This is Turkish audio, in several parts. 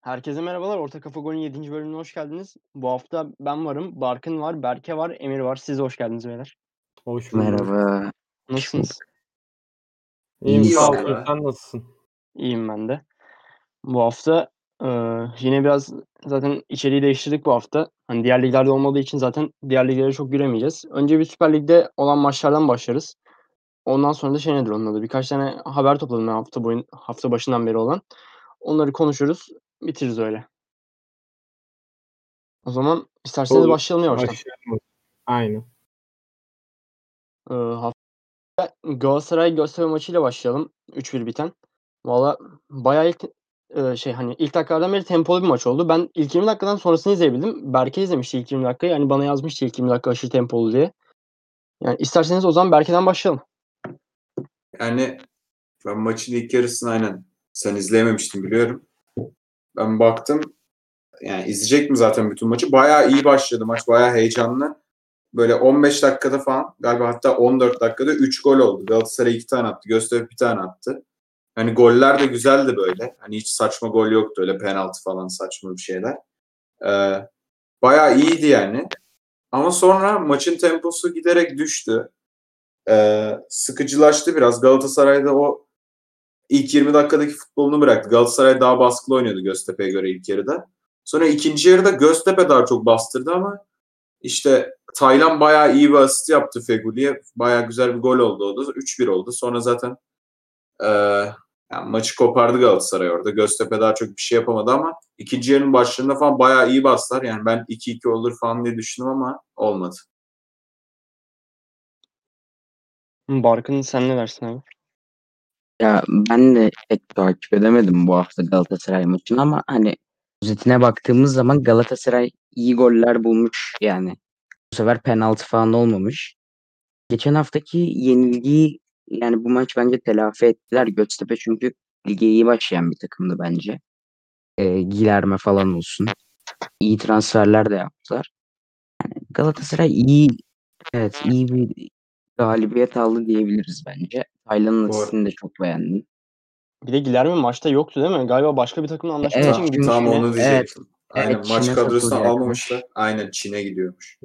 Herkese merhabalar. Orta Kafa Gol'ün 7. bölümüne hoş geldiniz. Bu hafta ben varım, Barkın var, Berke var, Emir var. Siz de hoş geldiniz beyler. Hoş bulduk. Merhaba. Nasılsınız? İyiyim İyi sağ ol. Sen nasılsın? İyiyim ben de. Bu hafta e, yine biraz zaten içeriği değiştirdik bu hafta. Hani diğer liglerde olmadığı için zaten diğer liglere çok giremeyeceğiz. Önce bir Süper Lig'de olan maçlardan başlarız. Ondan sonra da şey nedir onun adı? Birkaç tane haber topladım ben hafta boyun hafta başından beri olan. Onları konuşuruz, bitiririz öyle. O zaman isterseniz Olur. başlayalım yavaştan. Başlayalım. Aynen. Ee, hafta Galatasaray Göztepe maçıyla başlayalım. 3-1 biten. Valla bayağı ilk e, şey hani ilk dakikalardan beri tempolu bir maç oldu. Ben ilk 20 dakikadan sonrasını izleyebildim. Berke izlemişti ilk 20 dakikayı. Yani bana yazmıştı ilk 20 dakika aşırı tempolu diye. Yani isterseniz o zaman Berke'den başlayalım. Yani ben maçın ilk yarısını aynen sen izleyememiştin biliyorum. Ben baktım yani izleyecek mi zaten bütün maçı? Bayağı iyi başladı maç. Bayağı heyecanlı. Böyle 15 dakikada falan galiba hatta 14 dakikada 3 gol oldu. Galatasaray 2 tane attı. Göztepe bir tane attı. Hani goller de güzeldi böyle. Hani hiç saçma gol yoktu öyle penaltı falan saçma bir şeyler. Ee, bayağı iyiydi yani. Ama sonra maçın temposu giderek düştü. Ee, sıkıcılaştı biraz. Galatasaray'da o ilk 20 dakikadaki futbolunu bıraktı. Galatasaray daha baskılı oynuyordu Göztepe'ye göre ilk yarıda. Sonra ikinci yarıda Göztepe daha çok bastırdı ama işte Taylan bayağı iyi bir asist yaptı Feguli'ye. Bayağı güzel bir gol oldu o da. 3-1 oldu. Sonra zaten e, yani maçı kopardı Galatasaray orada. Göztepe daha çok bir şey yapamadı ama ikinci yarının başlarında falan bayağı iyi bastılar. Yani ben 2-2 olur falan diye düşündüm ama olmadı. Barkın sen ne dersin abi? Ya ben de pek takip edemedim bu hafta Galatasaray maçını ama hani özetine baktığımız zaman Galatasaray iyi goller bulmuş yani. Bu sefer penaltı falan olmamış. Geçen haftaki yenilgiyi yani bu maç bence telafi ettiler. Göztepe çünkü lige iyi başlayan bir takımdı bence. Ee, Gilerme falan olsun. İyi transferler de yaptılar. Yani Galatasaray iyi evet iyi bir galibiyet aldı diyebiliriz bence. Taylan'ın Bu- asistini de çok beğendim. Bir de Gilerme maçta yoktu değil mi? Galiba başka bir takımla anlaşmak Evet, için gitmiş Tam yine. onu diyecektim. Aynen evet, maç Çin'e kadrosuna satılacakmış. almamışlar. Aynen Çin'e gidiyormuş.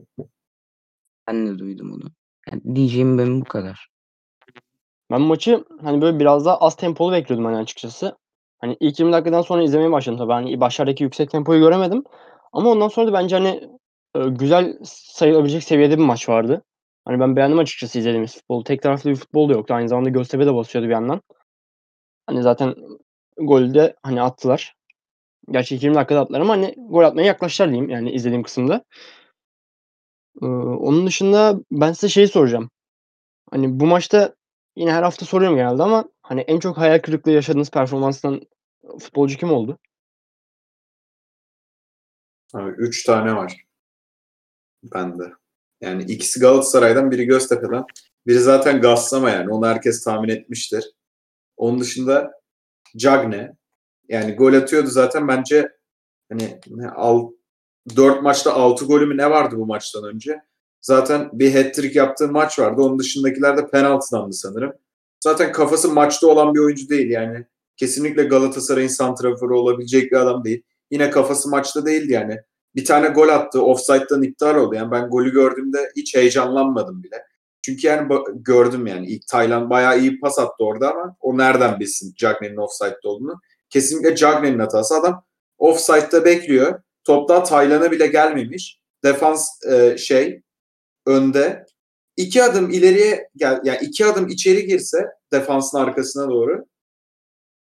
Ben de duydum onu. Yani diyeceğim benim bu kadar. Ben maçı hani böyle biraz daha az tempolu bekliyordum hani açıkçası. Hani ilk 20 dakikadan sonra izlemeye başladım tabii. Hani başlardaki yüksek tempoyu göremedim. Ama ondan sonra da bence hani e, güzel sayılabilecek seviyede bir maç vardı. Hani ben beğendim açıkçası izlediğimiz futbolu. Tek taraflı bir futbol da yoktu. Aynı zamanda Göztepe de basıyordu bir yandan. Hani zaten golü de hani attılar. Gerçi ilk 20 dakikada attılar ama hani gol atmaya yaklaştılar diyeyim yani izlediğim kısımda. Ee, onun dışında ben size şeyi soracağım. Hani bu maçta yine her hafta soruyorum genelde ama hani en çok hayal kırıklığı yaşadığınız performanstan futbolcu kim oldu? Abi, üç tane var. Bende. Yani ikisi Galatasaray'dan, biri Göztepe'den. Biri zaten Gassama yani. Onu herkes tahmin etmiştir. Onun dışında Cagne. Yani gol atıyordu zaten bence hani al, 4 maçta 6 golü mü ne vardı bu maçtan önce? Zaten bir hat-trick yaptığı maç vardı. Onun dışındakiler de penaltıdandı sanırım. Zaten kafası maçta olan bir oyuncu değil yani. Kesinlikle Galatasaray'ın santraforu olabilecek bir adam değil. Yine kafası maçta değildi yani. Bir tane gol attı. Offside'dan iptal oldu. Yani ben golü gördüğümde hiç heyecanlanmadım bile. Çünkü yani gördüm yani. İlk Taylan bayağı iyi pas attı orada ama o nereden bilsin Cagne'nin offside'da olduğunu. Kesinlikle Cagne'nin hatası. Adam offside'da bekliyor. Top daha Taylan'a bile gelmemiş. Defans e, şey önde. İki adım ileriye gel yani iki adım içeri girse defansın arkasına doğru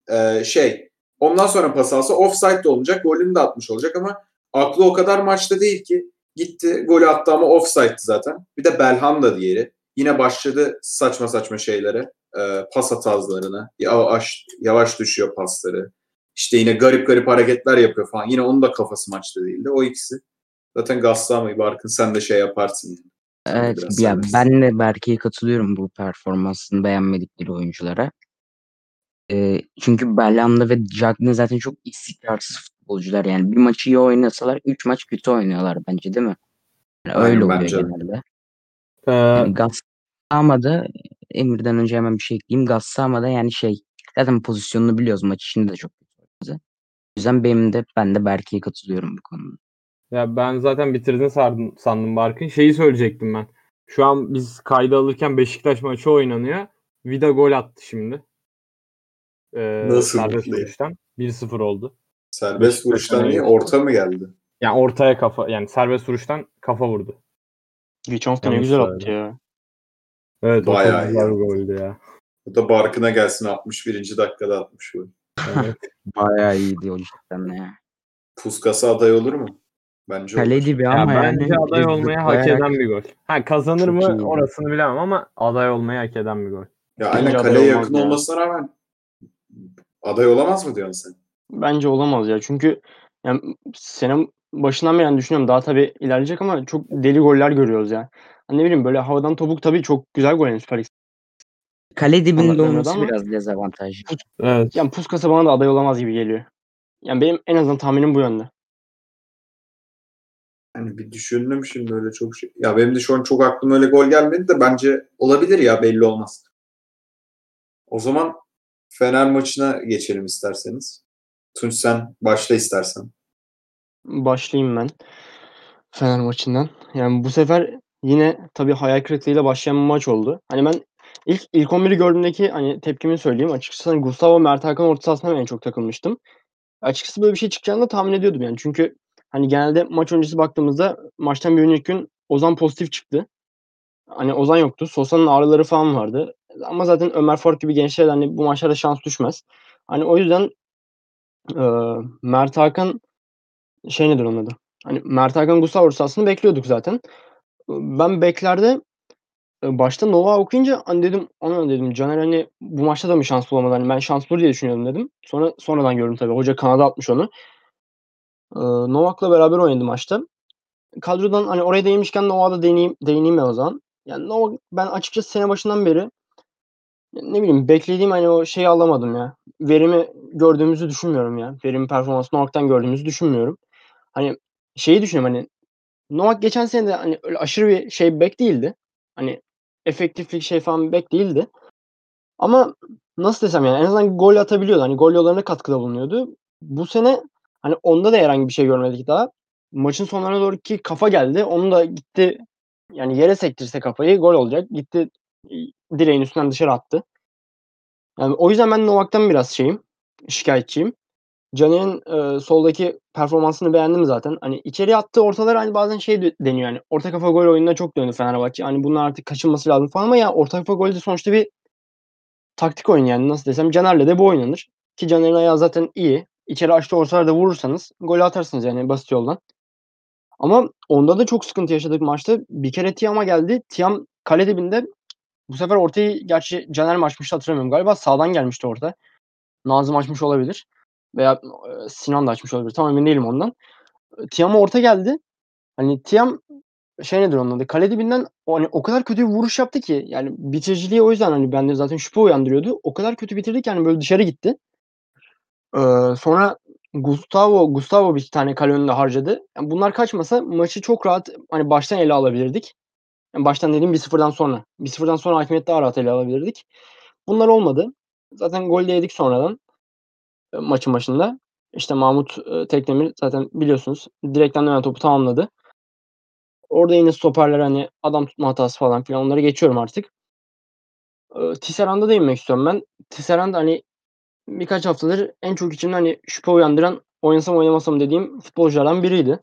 e, şey ondan sonra pas alsa offside de olacak. Golünü de atmış olacak ama aklı o kadar maçta değil ki. Gitti golü attı ama offside'di zaten. Bir de Belhanda diğeri. Yine başladı saçma saçma şeylere. E, pas hatazlarına. Yavaş, yavaş düşüyor pasları. İşte yine garip garip hareketler yapıyor falan. Yine onun da kafası maçta değildi. O ikisi. Zaten Gassamayı Barkın sen de şey yaparsın. Yani. Evet biraz ya seversin. ben de Berke'ye katılıyorum bu performansını beğenmedikleri oyunculara. Ee, çünkü Belhanda ve Cagne zaten çok istikrarsız futbolcular. Yani bir maçı iyi oynasalar 3 maç kötü oynuyorlar bence değil mi? Yani Aynen, öyle oluyor bence de. genelde. Ee, Yani Gassama'da Emir'den önce hemen bir şey ekleyeyim. Gassama'da yani şey Zaten pozisyonunu biliyoruz. Maç içinde de çok kötü. O yüzden benim de ben de Berke'ye katılıyorum bu konuda. Ya ben zaten bitirdin sandım, sandım Barkın. Şeyi söyleyecektim ben. Şu an biz kayda alırken Beşiktaş maçı oynanıyor. Vida gol attı şimdi. Ee, Nasıl serbest gol ya? vuruştan. 1-0 oldu. Serbest vuruştan iyi iyi. orta mı geldi? Yani ortaya kafa yani serbest vuruştan kafa vurdu. Geçen hafta ne güzel attı ya. Evet Bayağı iyi goldü ya. Bu da Barkın'a gelsin 61. dakikada atmış bu. Evet. Bayağı iyiydi o cidden ya. Puskası aday olur mu? Bence Kale olur. dibi Ya ama yani. bence aday biz olmayı hak eden bir gol. Ha kazanır Çok mı iyiydi. orasını bilemem ama aday olmayı hak eden bir gol. Ya aynen kaleye yakın ya. olmasına rağmen aday olamaz mı diyorsun sen? Bence olamaz ya. Çünkü yani sene başından beri yani düşünüyorum daha tabii ilerleyecek ama çok deli goller görüyoruz ya. Hani ne bileyim böyle havadan topuk tabii çok güzel gol yani Süper Lig. Kale dibinde olması ama- biraz dezavantajlı. Evet. Yani Puskas'a bana da aday olamaz gibi geliyor. Yani benim en azından tahminim bu yönde. Hani bir düşündüm şimdi öyle çok şey. Ya benim de şu an çok aklıma öyle gol gelmedi de bence olabilir ya belli olmaz. O zaman Fener maçına geçelim isterseniz. Tunç sen başla istersen. Başlayayım ben Fener maçından. Yani bu sefer yine tabii hayal kırıklığıyla başlayan bir maç oldu. Hani ben ilk ilk 11'i gördüğümdeki hani tepkimi söyleyeyim. Açıkçası hani Gustavo Mert Hakan orta sahasına ben en çok takılmıştım. Açıkçası böyle bir şey çıkacağını da tahmin ediyordum yani. Çünkü hani genelde maç öncesi baktığımızda maçtan bir önceki gün Ozan pozitif çıktı. Hani Ozan yoktu. Sosa'nın ağrıları falan vardı. Ama zaten Ömer Faruk gibi gençler hani bu maçlarda şans düşmez. Hani o yüzden eee Mert Hakan şey nedir onun adı? Hani Mert Hakan Gustavo ortasını bekliyorduk zaten. Ben beklerde başta Nova okuyunca hani dedim ana dedim Caner hani bu maçta da mı şans bulamadı? Hani ben şans bulur diye düşünüyordum dedim. Sonra sonradan gördüm tabii. Hoca kanada atmış onu. Eee Novak'la beraber oynadı maçta. Kadrodan hani oraya değinmişken Novak'a da değineyim, değineyim ben o zaman. Yani Novak ben açıkçası sene başından beri ne bileyim beklediğim hani o şeyi alamadım ya. Verimi gördüğümüzü düşünmüyorum ya. Verim performansı Novak'tan gördüğümüzü düşünmüyorum. Hani şeyi düşünüyorum hani Novak geçen sene de hani öyle aşırı bir şey bek değildi. Hani efektiflik şey falan bek değildi. Ama nasıl desem yani en azından gol atabiliyordu. Hani gol yollarına katkıda bulunuyordu. Bu sene hani onda da herhangi bir şey görmedik daha. Maçın sonlarına doğru ki kafa geldi. Onu da gitti yani yere sektirse kafayı gol olacak. Gitti direğin üstünden dışarı attı. Yani o yüzden ben Novak'tan biraz şeyim, şikayetçiyim. Caner'in eee, soldaki performansını beğendim zaten. Hani içeriye attığı ortalar hani bazen şey de deniyor hani orta kafa gol oyununa çok döndü Fenerbahçe. Hani bunlar artık kaçınması lazım falan ama ya orta kafa golü de sonuçta bir taktik oyun yani nasıl desem Caner'le de bu oynanır. Ki Caner'in ayağı zaten iyi. İçeri açtığı ortalarda vurursanız gol atarsınız yani basit yoldan. Ama onda da çok sıkıntı yaşadık maçta. Bir kere Tiam'a geldi. Tiam kale dibinde bu sefer ortayı gerçi Caner mi açmıştı hatırlamıyorum. Galiba sağdan gelmişti orta. Nazım açmış olabilir. Veya eee, Sinan da açmış olabilir. Tam emin değilim ondan. Eee, Tiam'a orta geldi. Hani Tiam şey nedir onun adı? Kale dibinden o hani o kadar kötü bir vuruş yaptı ki yani bitiriciliği o yüzden hani bende zaten şüphe uyandırıyordu. O kadar kötü bitirdi ki hani böyle dışarı gitti. Eee, sonra Gustavo Gustavo bir tane kale önünde harcadı. Yani bunlar kaçmasa maçı çok rahat hani baştan ele alabilirdik. Yani baştan dediğim 1-0'dan sonra. 1-0'dan sonra hakimiyeti daha rahat ele alabilirdik. Bunlar olmadı. Zaten gol de yedik sonradan. Eee, maçın başında. İşte Mahmut, eee, Tekdemir zaten biliyorsunuz direkten dönen topu tamamladı. Orada yine stoperler hani adam tutma hatası falan filan onları geçiyorum artık. Eee, Tisserand'a değinmek istiyorum ben. Tisserand hani birkaç haftadır en çok içimde hani şüphe uyandıran oynasam oynamasam dediğim futbolculardan biriydi.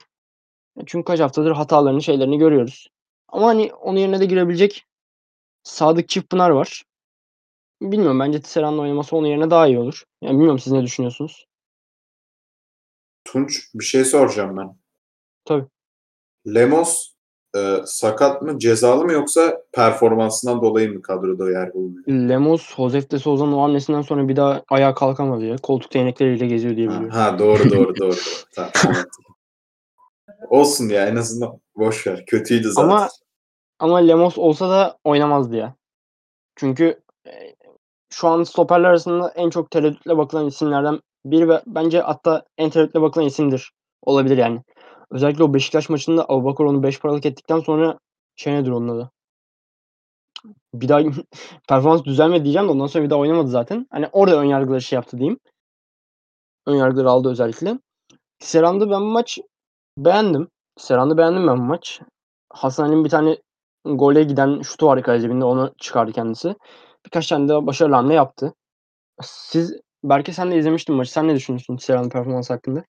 E, çünkü kaç haftadır hatalarını, şeylerini görüyoruz. Ama hani onun yerine de girebilecek Sadık Çiftpınar var. Bilmiyorum bence Tisserand'la oynaması onun yerine daha iyi olur. Yani bilmiyorum siz ne düşünüyorsunuz? Tunç bir şey soracağım ben. Tabii. Lemos e, sakat mı, cezalı mı yoksa performansından dolayı mı kadroda yer bulmuyor? Lemos, Josef de Souza'nın o hamlesinden sonra bir daha ayağa kalkamadı ya. Koltuk değnekleriyle geziyor diye Ha, biliyorum. ha, doğru doğru doğru. doğru. Tamam. Olsun ya en azından boş ver. Kötüydü zaten. Ama ama Lemos olsa da oynamazdı ya. Çünkü eee, şu an stoperler arasında en çok tereddütle bakılan isimlerden biri ve bence hatta en tereddütle bakılan isimdir. Olabilir yani. Özellikle o Beşiktaş maçında Abubakar onu 5 paralık ettikten sonra şey nedir onun adı? bir daha performans düzelmedi diyeceğim de ondan sonra bir daha oynamadı zaten. Hani orada ön yargıları şey yaptı diyeyim. Ön yargıları aldı özellikle. Tisserand'ı ben bu maç beğendim. Tisserand'ı beğendim ben bu maç. Hasan Ali'nin bir tane gole giden şutu var kaleci dibinde onu çıkardı kendisi. Birkaç tane de başarılı hamle yaptı. Siz Berke sen de izlemiştin maçı. Sen ne düşünüyorsun Tisserand'ın performansı hakkında?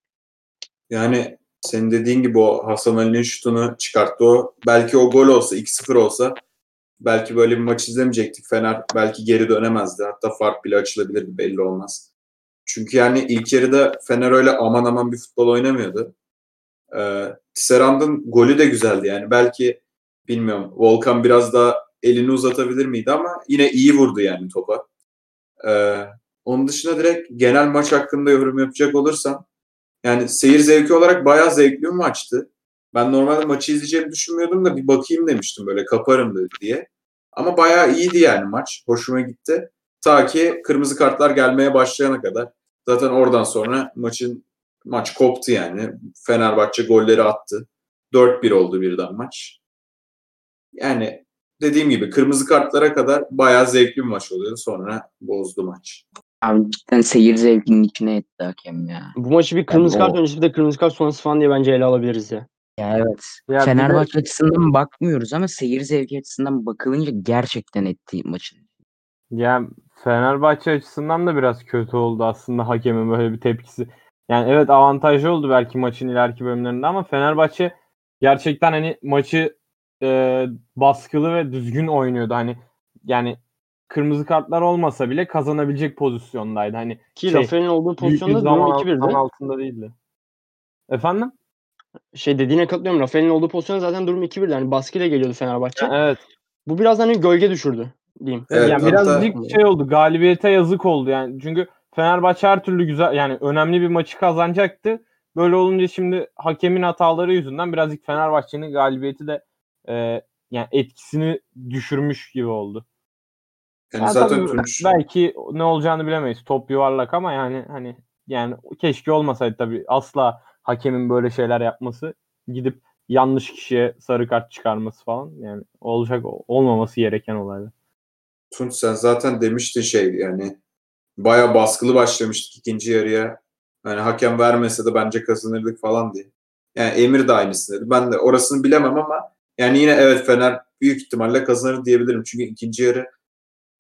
Yani senin dediğin gibi o Hasan Ali'nin şutunu çıkarttı o. Belki o gol olsa 2-0 olsa belki böyle bir maç izlemeyecektik. Fener belki geri dönemezdi. Hatta fark bile açılabilirdi belli olmaz. Çünkü yani ilk yarıda Fener öyle aman aman bir futbol oynamıyordu. Ee, Tisserand'ın golü de güzeldi yani. Belki bilmiyorum Volkan biraz daha elini uzatabilir miydi ama yine iyi vurdu yani topa. Ee, onun dışında direkt genel maç hakkında yorum yapacak olursam yani seyir zevki olarak bayağı zevkli bir maçtı. Ben normalde maçı izleyeceğimi düşünmüyordum da bir bakayım demiştim böyle kaparım diye. Ama bayağı iyiydi yani maç. Hoşuma gitti. Ta ki kırmızı kartlar gelmeye başlayana kadar. Zaten oradan sonra maçın maç koptu yani. Fenerbahçe golleri attı. 4-1 oldu birden maç. Yani dediğim gibi kırmızı kartlara kadar bayağı zevkli bir maç oluyordu. Sonra bozdu maç. Abi cidden seyir zevkinin içine etti hakem ya. Bu maçı bir kırmızı Yani o- kart öncesi bir de kırmızı kart sonrası falan diye bence ele alabiliriz ya. Ya evet. Ya bir de- Fenerbahçe açısından bakmıyoruz ama seyir zevki açısından bakılınca gerçekten etti maçın. Ya Fenerbahçe açısından da biraz kötü oldu aslında hakemin böyle bir tepkisi. Yani evet avantajlı oldu belki maçın ileriki bölümlerinde ama Fenerbahçe gerçekten hani maçı e, baskılı ve düzgün oynuyordu. Hani yani kırmızı kartlar olmasa bile kazanabilecek pozisyondaydı. Hani Ki Şey, Rafael'in olduğu pozisyonda durum zaman, 2-1'di. zaman altında değildi. Efendim? Şey dediğine katılıyorum. Rafael'in olduğu pozisyonda zaten durum 2-1'di. Yani baskıyla geliyordu Fenerbahçe. Evet. Bu biraz hani gölge düşürdü diyeyim. Evet, yani hatta- birazcık şey oldu. Galibiyete yazık oldu yani. Çünkü Fenerbahçe her türlü güzel yani önemli bir maçı kazanacaktı. Böyle olunca şimdi hakemin hataları yüzünden birazcık Fenerbahçe'nin galibiyeti de e, yani etkisini düşürmüş gibi oldu. Yani Yani zaten Tunç belki ne olacağını bilemeyiz. Top yuvarlak ama yani hani yani keşke olmasaydı tabii. Asla hakemin böyle şeyler yapması gidip yanlış kişiye sarı kart çıkarması falan yani olacak olmaması gereken olaylar. Tunç sen zaten demiştin şey yani bayağı baskılı başlamıştık ikinci yarıya. Yani hakem vermese de bence kazanırdık falan diye. Yani Emir de aynısını dedi. Ben de orasını bilemem ama yani yine evet Fener büyük ihtimalle kazanır diyebilirim. Çünkü ikinci yarı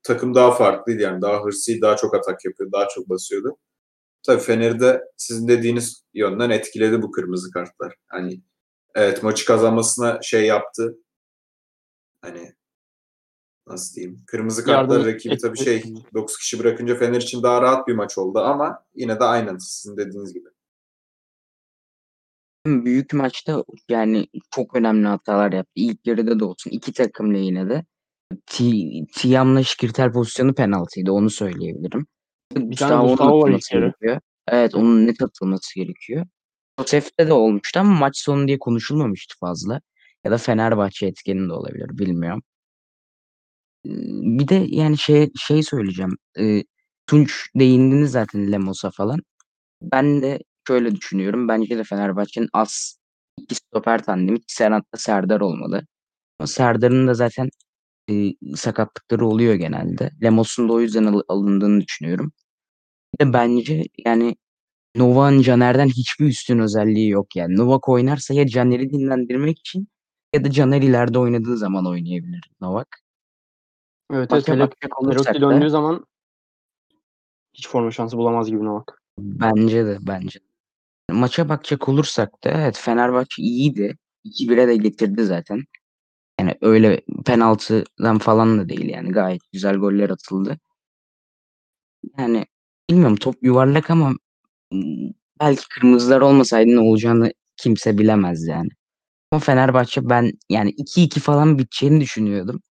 takım daha farklıydı yani. Daha hırslıydı, daha çok atak yapıyordu, daha çok basıyordu. Tabii Fener'i de sizin dediğiniz yönden etkiledi bu kırmızı kartlar. Hani evet maçı kazanmasına şey yaptı. Hani nasıl diyeyim? Kırmızı kartlar Yardım rakibi tabii şey 9 kişi bırakınca Fener için daha rahat bir maç oldu ama yine de aynen sizin dediğiniz gibi. Büyük maçta yani çok önemli hatalar yaptı. İlk yarıda da olsun. iki takım lehine de. Ti- Tiam'la Şikirtel pozisyonu penaltıydı. Onu söyleyebilirim. Bir tane Gustavo'nun Gustavo var ilk yarı. Evet onun net atılması gerekiyor. Josef'te de olmuştu ama maç sonu diye konuşulmamıştı fazla. Ya da Fenerbahçe etkeni de olabilir bilmiyorum. Bir de yani şey şey söyleyeceğim. Ee, Tunç değindiniz zaten Lemos'a falan. Ben de şöyle düşünüyorum. Bence de Fenerbahçe'nin az iki stoper tandemi Serhat'la Serdar olmalı. Ama Serdar'ın da zaten e, sakatlıkları oluyor genelde. Lemos'un da o yüzden al- alındığını düşünüyorum. Bir de bence yani Novak'ın Caner'den hiçbir üstün özelliği yok yani. Novak oynarsa ya Caner'i dinlendirmek için ya da Caner ileride oynadığı zaman oynayabilir Novak. Evet evet. Hele bakacak olursak Perotti da döndüğü zaman hiç forma şansı bulamaz gibi Novak. bence de bence. de. Maça bakacak olursak da evet Fenerbahçe iyiydi. 2-1'e de getirdi zaten. Yani öyle penaltıdan falan da değil yani gayet güzel goller atıldı. Yani bilmiyorum top yuvarlak ama belki kırmızılar olmasaydı ne olacağını kimse bilemez yani. Ama Fenerbahçe ben yani 2-2 falan biteceğini düşünüyordum.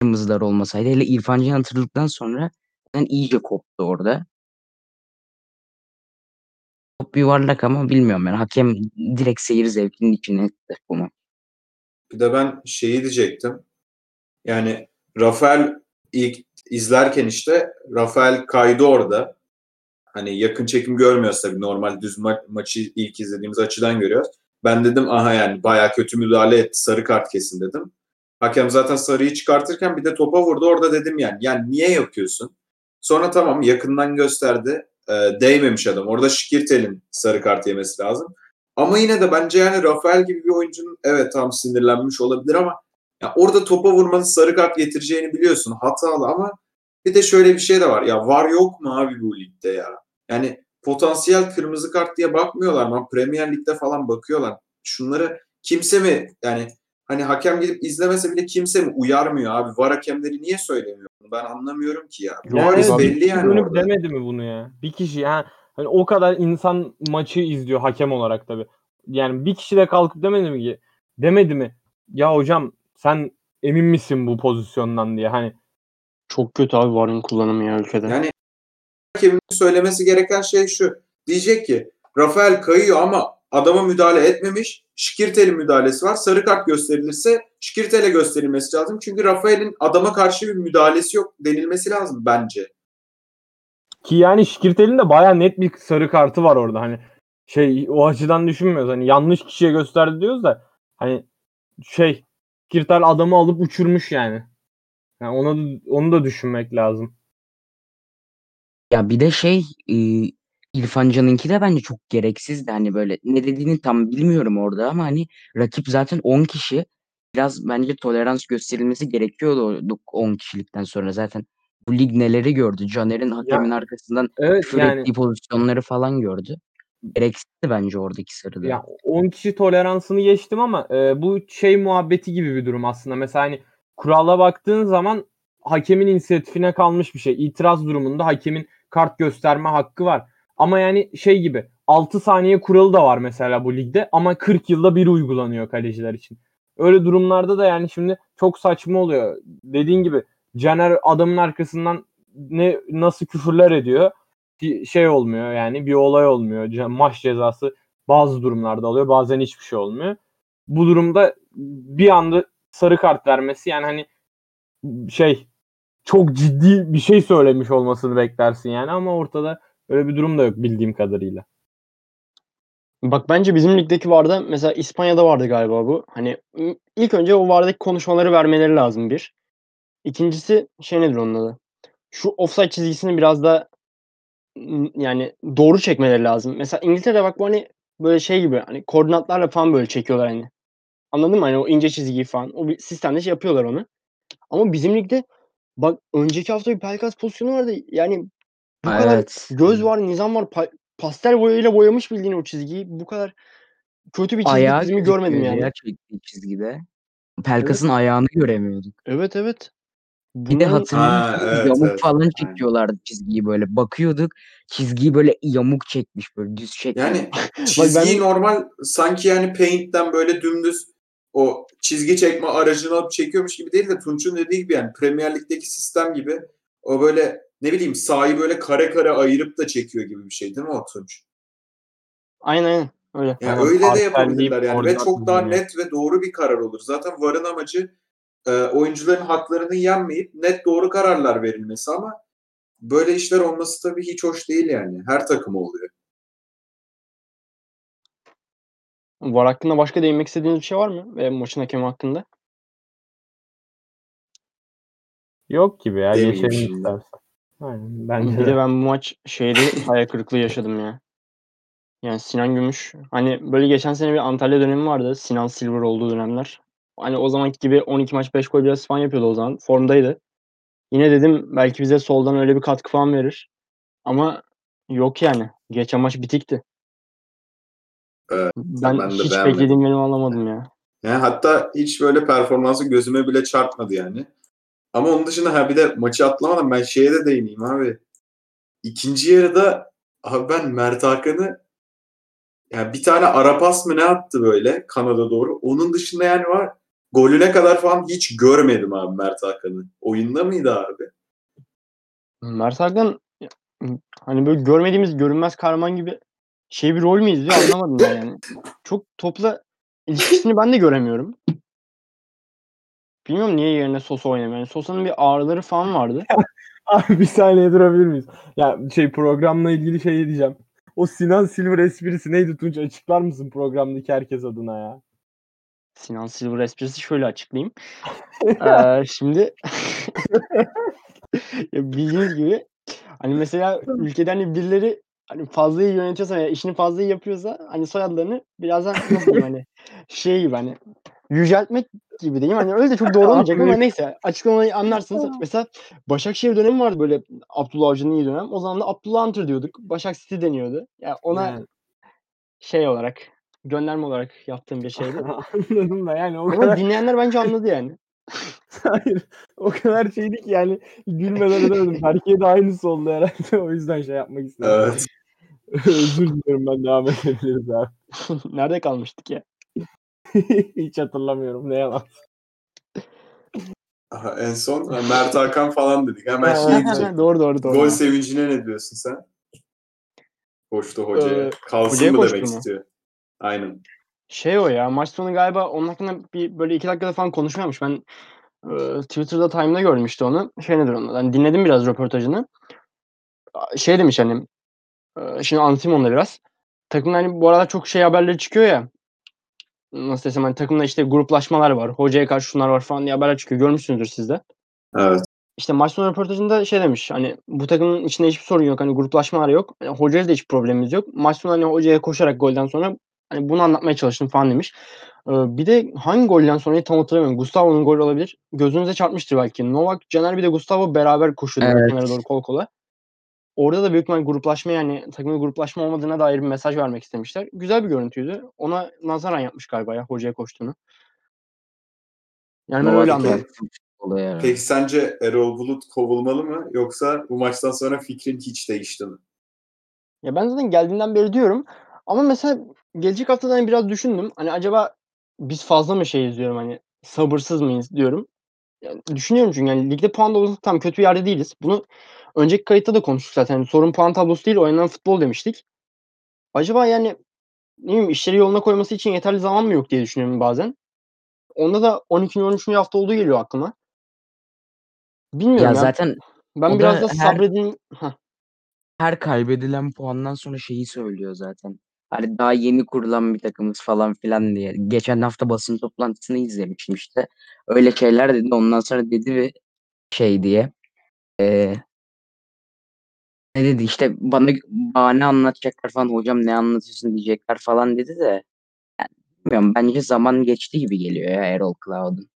Kırmızılar olmasaydı. Hele İrfan Can atıldıktan sonra ben iyice koptu orada. Top yuvarlak ama bilmiyorum yani. Hakem direkt seyir zevkinin içine etti bu maç. Bir de ben şeyi diyecektim. Yani Rafael ilk izlerken işte Rafael kaydı orada. Hani yakın çekim görmüyoruz tabii. Normal düz ma- maçı ilk izlediğimiz açıdan görüyoruz. Ben dedim aha yani bayağı kötü müdahale etti. Sarı kart kesin dedim. Hakem zaten sarıyı çıkartırken bir de topa vurdu. Orada dedim yani. Yani niye yapıyorsun? Sonra tamam yakından gösterdi. E, değmemiş adam. Orada Şikirtel'in sarı kart yemesi lazım. Ama yine de bence yani Rafael gibi bir oyuncunun evet tam sinirlenmiş olabilir ama ya orada topa vurmanın sarı kart getireceğini biliyorsun. Hatalı ama bir de şöyle bir şey de var. Ya var yok mu abi bu ligde ya? Yani potansiyel kırmızı kart diye bakmıyorlar mı? Premier Lig'de falan bakıyorlar. Şunları kimse mi yani hani hakem gidip izlemese bile kimse mi uyarmıyor abi? Var hakemleri niye söylemiyor? bunu? Ben anlamıyorum ki ya. Yani abi, belli yani dönüp orada. demedi mi bunu ya? Bir kişi yani hani o kadar insan maçı izliyor hakem olarak tabii. Yani bir kişi de kalkıp demedi mi ki? Demedi mi? Ya hocam sen emin misin bu pozisyondan diye hani Çok kötü abi VAR'ın kullanımı ya ülkede. Yani hakemin söylemesi gereken şey şu. Diyecek ki Rafael kayıyor ama adama müdahale etmemiş. Şikirtel'in müdahalesi var. Sarı kart gösterilirse Şikirtel'e gösterilmesi lazım. Çünkü Rafael'in adama karşı bir müdahalesi yok denilmesi lazım bence. ki yani Şikirtel'in de baya net bir sarı kartı var orada. Hani şey o açıdan düşünmüyoruz. Hani yanlış kişiye gösterdi diyoruz da hani şey Şikirtel adamı alıp uçurmuş yani. Yani onu onu da düşünmek lazım. Ya bir de şey e, İrfan Can'ınki de bence çok gereksizdi. Hani böyle ne dediğini tam bilmiyorum orada ama hani rakip zaten 10 kişi. Biraz bence tolerans gösterilmesi gerekiyordu o 10 kişilikten sonra zaten. Bu lig neleri gördü? Caner'in hakemin arkasından Evet küfür yani ettiği pozisyonları falan gördü. Gereksizdi bence oradaki sarıda. Ya 10 kişi toleransını geçtim ama e, bu şey muhabbeti gibi bir durum aslında. Mesela hani kurala baktığın zaman hakemin inisiyatifine kalmış bir şey. İtiraz durumunda hakemin kart gösterme hakkı var. Ama yani şey gibi 6 saniye kuralı da var mesela bu ligde ama 40 yılda bir uygulanıyor kaleciler için. Öyle durumlarda da yani şimdi çok saçma oluyor. Dediğin gibi Caner adamın arkasından ne nasıl küfürler ediyor. Şey olmuyor yani bir olay olmuyor. Maç cezası bazı durumlarda alıyor bazen hiçbir şey olmuyor. Bu durumda bir anda sarı kart vermesi yani hani şey çok ciddi bir şey söylemiş olmasını beklersin yani ama ortada öyle bir durum da yok bildiğim kadarıyla. Bak bence bizim ligdeki VAR'da mesela İspanya'da vardı galiba bu. Hani ilk önce o VAR'daki konuşmaları vermeleri lazım bir. İkincisi şey nedir onun adı? Şu offside çizgisini biraz da yani doğru çekmeleri lazım. Mesela İngiltere'de bak bu hani böyle şey gibi hani koordinatlarla falan böyle çekiyorlar hani. Anladın mı? Hani o ince çizgiyi falan. O bir sistemde şey yapıyorlar onu. Ama bizim ligde bak önceki hafta bir Pelkas pozisyonu vardı. Yani bu Ha, kadar evet. göz var, nizam var. Pa- pastel boyayla boyamış bildiğin o çizgiyi. Bu kadar kötü bir çizgi Ayağı çizimi görmedim yani. ya çektiği çizgide. Pelkas'ın ayağını göremiyorduk. Evet evet. Bir de Bunların hatırlıyorsun Ha, evet, yamuk evet. falan Aynen. çekiyorlardı çizgiyi böyle. Bakıyorduk çizgiyi böyle yamuk çekmiş böyle düz çekmiş. Yani çizgiyi ben- normal sanki yani Paint'ten böyle dümdüz o çizgi çekme aracını alıp çekiyormuş gibi değil de Tunç'un dediği gibi yani Premier Lig'deki sistem gibi o böyle ne bileyim sahayı böyle kare kare ayırıp da çekiyor gibi bir şey değil mi o Tunç? aynen aynen öyle. Yani Aynen, öyle de yapabilirler yani ve çok daha net ve doğru bir karar olur. Zaten VAR'ın amacı e, oyuncuların haklarını yenmeyip net doğru kararlar verilmesi ama böyle işler olması tabii hiç hoş değil yani. Her takım oluyor. VAR hakkında başka değinmek istediğiniz bir şey var mı? Ve maçın hakemi hakkında. Yok gibi ya geçelim istersen. Aynen, bence Bir de. de ben bu maç şeyde hayal kırıklığı yaşadım ya. Yani Sinan Gümüş. Hani böyle geçen sene bir Antalya dönemi vardı. Sinan Silver olduğu dönemler. Hani o zamanki gibi 12 maç 5 gol biraz falan yapıyordu o zaman. Formdaydı. Yine dedim belki bize soldan öyle bir katkı falan verir. Ama yok yani. Geçen maç bitikti. Evet, ben, ben hiç beğenmedim. beklediğim benim anlamadım ya. Yani hatta hiç böyle performansı gözüme bile çarpmadı yani. Ama onun dışında ha bir de maçı atlamadan ben şeye de değineyim abi. İkinci yarıda abi ben Mert Hakan'ı yani bir tane ara pas mı ne attı böyle Kanada doğru. Onun dışında yani var golüne kadar falan hiç görmedim abi Mert Hakan'ı. Oyunda mıydı abi? Mert Hakan hani böyle görmediğimiz görünmez kahraman gibi şey bir rol mü izliyor anlamadım ben yani. Çok topla ilişkisini ben de göremiyorum. Bilmiyorum niye yerine Sosa oynamıyor. Yani Sosa'nın bir ağrıları falan vardı. Abi bir saniye durabilir miyiz? Ya şey programla ilgili şey diyeceğim. O Sinan Silver esprisi neydi Tunç açıklar mısın programdaki herkes adına ya? Sinan Silver esprisi şöyle açıklayayım. Eee, şimdi ya bildiğiniz gibi hani mesela ülkede hani birileri hani fazla iyi yönetiyorsa veya işini fazla iyi yapıyorsa hani soyadlarını birazdan nasıl hani şey gibi hani yüceltmek gibi diyeyim. Hani öyle de çok doğru olmayacak ama neyse açıklamayı anlarsınız. Mesela Başakşehir dönemi vardı böyle Abdullah Avcı'nın iyi dönem. O zaman da Abdullah Hunter diyorduk. Başak City deniyordu. Ya ona Yani. şey olarak gönderme olarak yaptığım bir şeydi. Anladım da yani o Ama kadar dinleyenler bence anladı yani. hayır o kadar şeydi ki yani gülmeden edemedim. Berke'ye de aynısı oldu herhalde. O yüzden şey yapmak istedim. Evet. Özür dilerim ben devam edebiliriz abi. Nerede kalmıştık ya? Hiç hatırlamıyorum ne yalan. Aha, en son ha, Mert Hakan falan dedik. Hemen şey diyecek. doğru doğru doğru. Gol sevincine ne diyorsun sen? Koştu hocaya. Ee, Kalsın mı demek mu? istiyor? Aynen. Şey o ya maç sonu galiba onun hakkında bir böyle iki dakikada falan konuşmuyormuş. Ben e, Twitter'da Time'da görmüştü onu. Şey nedir onu? Yani dinledim biraz röportajını. Şey demiş hani e, şimdi anlatayım onu da biraz. Takımda hani bu aralar çok şey haberleri çıkıyor ya. Nasıl desem hani takımda işte gruplaşmalar var. Hocaya karşı şunlar var falan diye haberler çıkıyor. Görmüşsünüzdür siz de. Evet. İşte maç sonu röportajında şey demiş hani bu takımın içinde hiçbir sorun yok. Hani gruplaşmalar yok. Yani hocayla da hiç problemimiz yok. Maç sonu hani hocaya koşarak golden sonra hani bunu anlatmaya çalıştım falan demiş. Ee, bir de hangi golden sonra tam hatırlamıyorum. Gustavo'nun golü olabilir. Gözünüze çarpmıştır belki. Novak, Caner bir de Gustavo beraber koşuyordu Evet. kenara doğru kol kola. Orada da büyük ihtimal gruplaşma yani takımın gruplaşma olmadığına dair bir mesaj vermek istemişler. Güzel bir görüntüydü. Ona nazaran yapmış galiba ya hocaya koştuğunu. Yani ben öyle anladım. Peki sence Erol Bulut kovulmalı mı? Yoksa bu maçtan sonra fikrin hiç değişti mi? Ya ben zaten geldiğinden beri diyorum. Ama mesela gelecek haftadan hani biraz düşündüm. Hani acaba biz fazla mı şey izliyorum hani sabırsız mıyız diyorum. Yani düşünüyorum çünkü yani ligde puan tablosu tam kötü bir yerde değiliz. Bunu önceki kayıtta da konuştuk zaten. Yani sorun puan tablosu değil oynanan futbol demiştik. Acaba yani ne bileyim işleri yoluna koyması için yeterli zaman mı yok diye düşünüyorum bazen. Onda da 12. 13. hafta olduğu geliyor aklıma. Bilmiyorum Ya ya. zaten ben o biraz da da her- sabredeyim. Heh. her kaybedilen puandan sonra şeyi söylüyor zaten. Hani daha yeni kurulan bir takımız falan filan diye. Geçen hafta basın toplantısını izlemiştim işte. Öyle şeyler dedi. Ondan sonra dedi ve şey diye. eee, ne dedi işte bana bahane anlatacaklar falan. Hocam ne anlatıyorsun diyecekler falan dedi de. Yani bilmiyorum bence zaman geçti gibi geliyor ya Erol Cloud'un.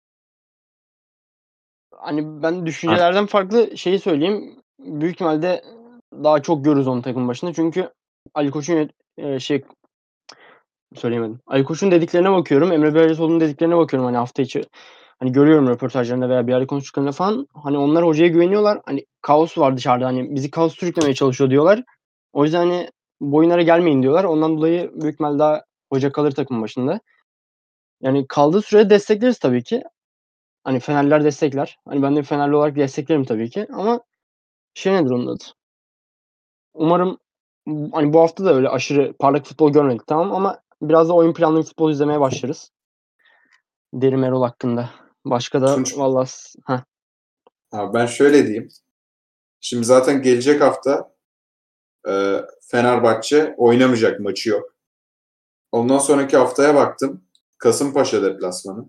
Hani ben düşüncelerden farklı şeyi söyleyeyim. Büyük ihtimalle daha çok görürüz onu takım başında. Çünkü Ali Koç'un e, şey söyleyemedim. Ali Koç'un dediklerine bakıyorum. Emre Belözoğlu'nun dediklerine bakıyorum hani hafta içi. Hani görüyorum röportajlarında veya bir yerde konuştuklarında falan. Hani onlar hocaya güveniyorlar. Hani kaos var dışarıda. Hani bizi kaos sürüklemeye çalışıyor diyorlar. O yüzden hani bu oyunlara gelmeyin diyorlar. Ondan dolayı büyük ihtimalle daha hoca kalır takım başında. Yani kaldığı sürede destekleriz tabii ki. Hani Fenerler destekler. Hani ben de Fenerli olarak desteklerim tabii ki ama şey nedir onun adı? Umarım hani bu hafta da öyle aşırı parlak futbol görmedik tamam ama biraz da oyun planlı futbol izlemeye başlarız. Derim Erol hakkında. Başka da Tunç- vallahi heh, Abi ben şöyle diyeyim. Şimdi zaten gelecek hafta e, Fenerbahçe oynamayacak maçı yok. Ondan sonraki haftaya baktım. Kasımpaşa deplasmanı.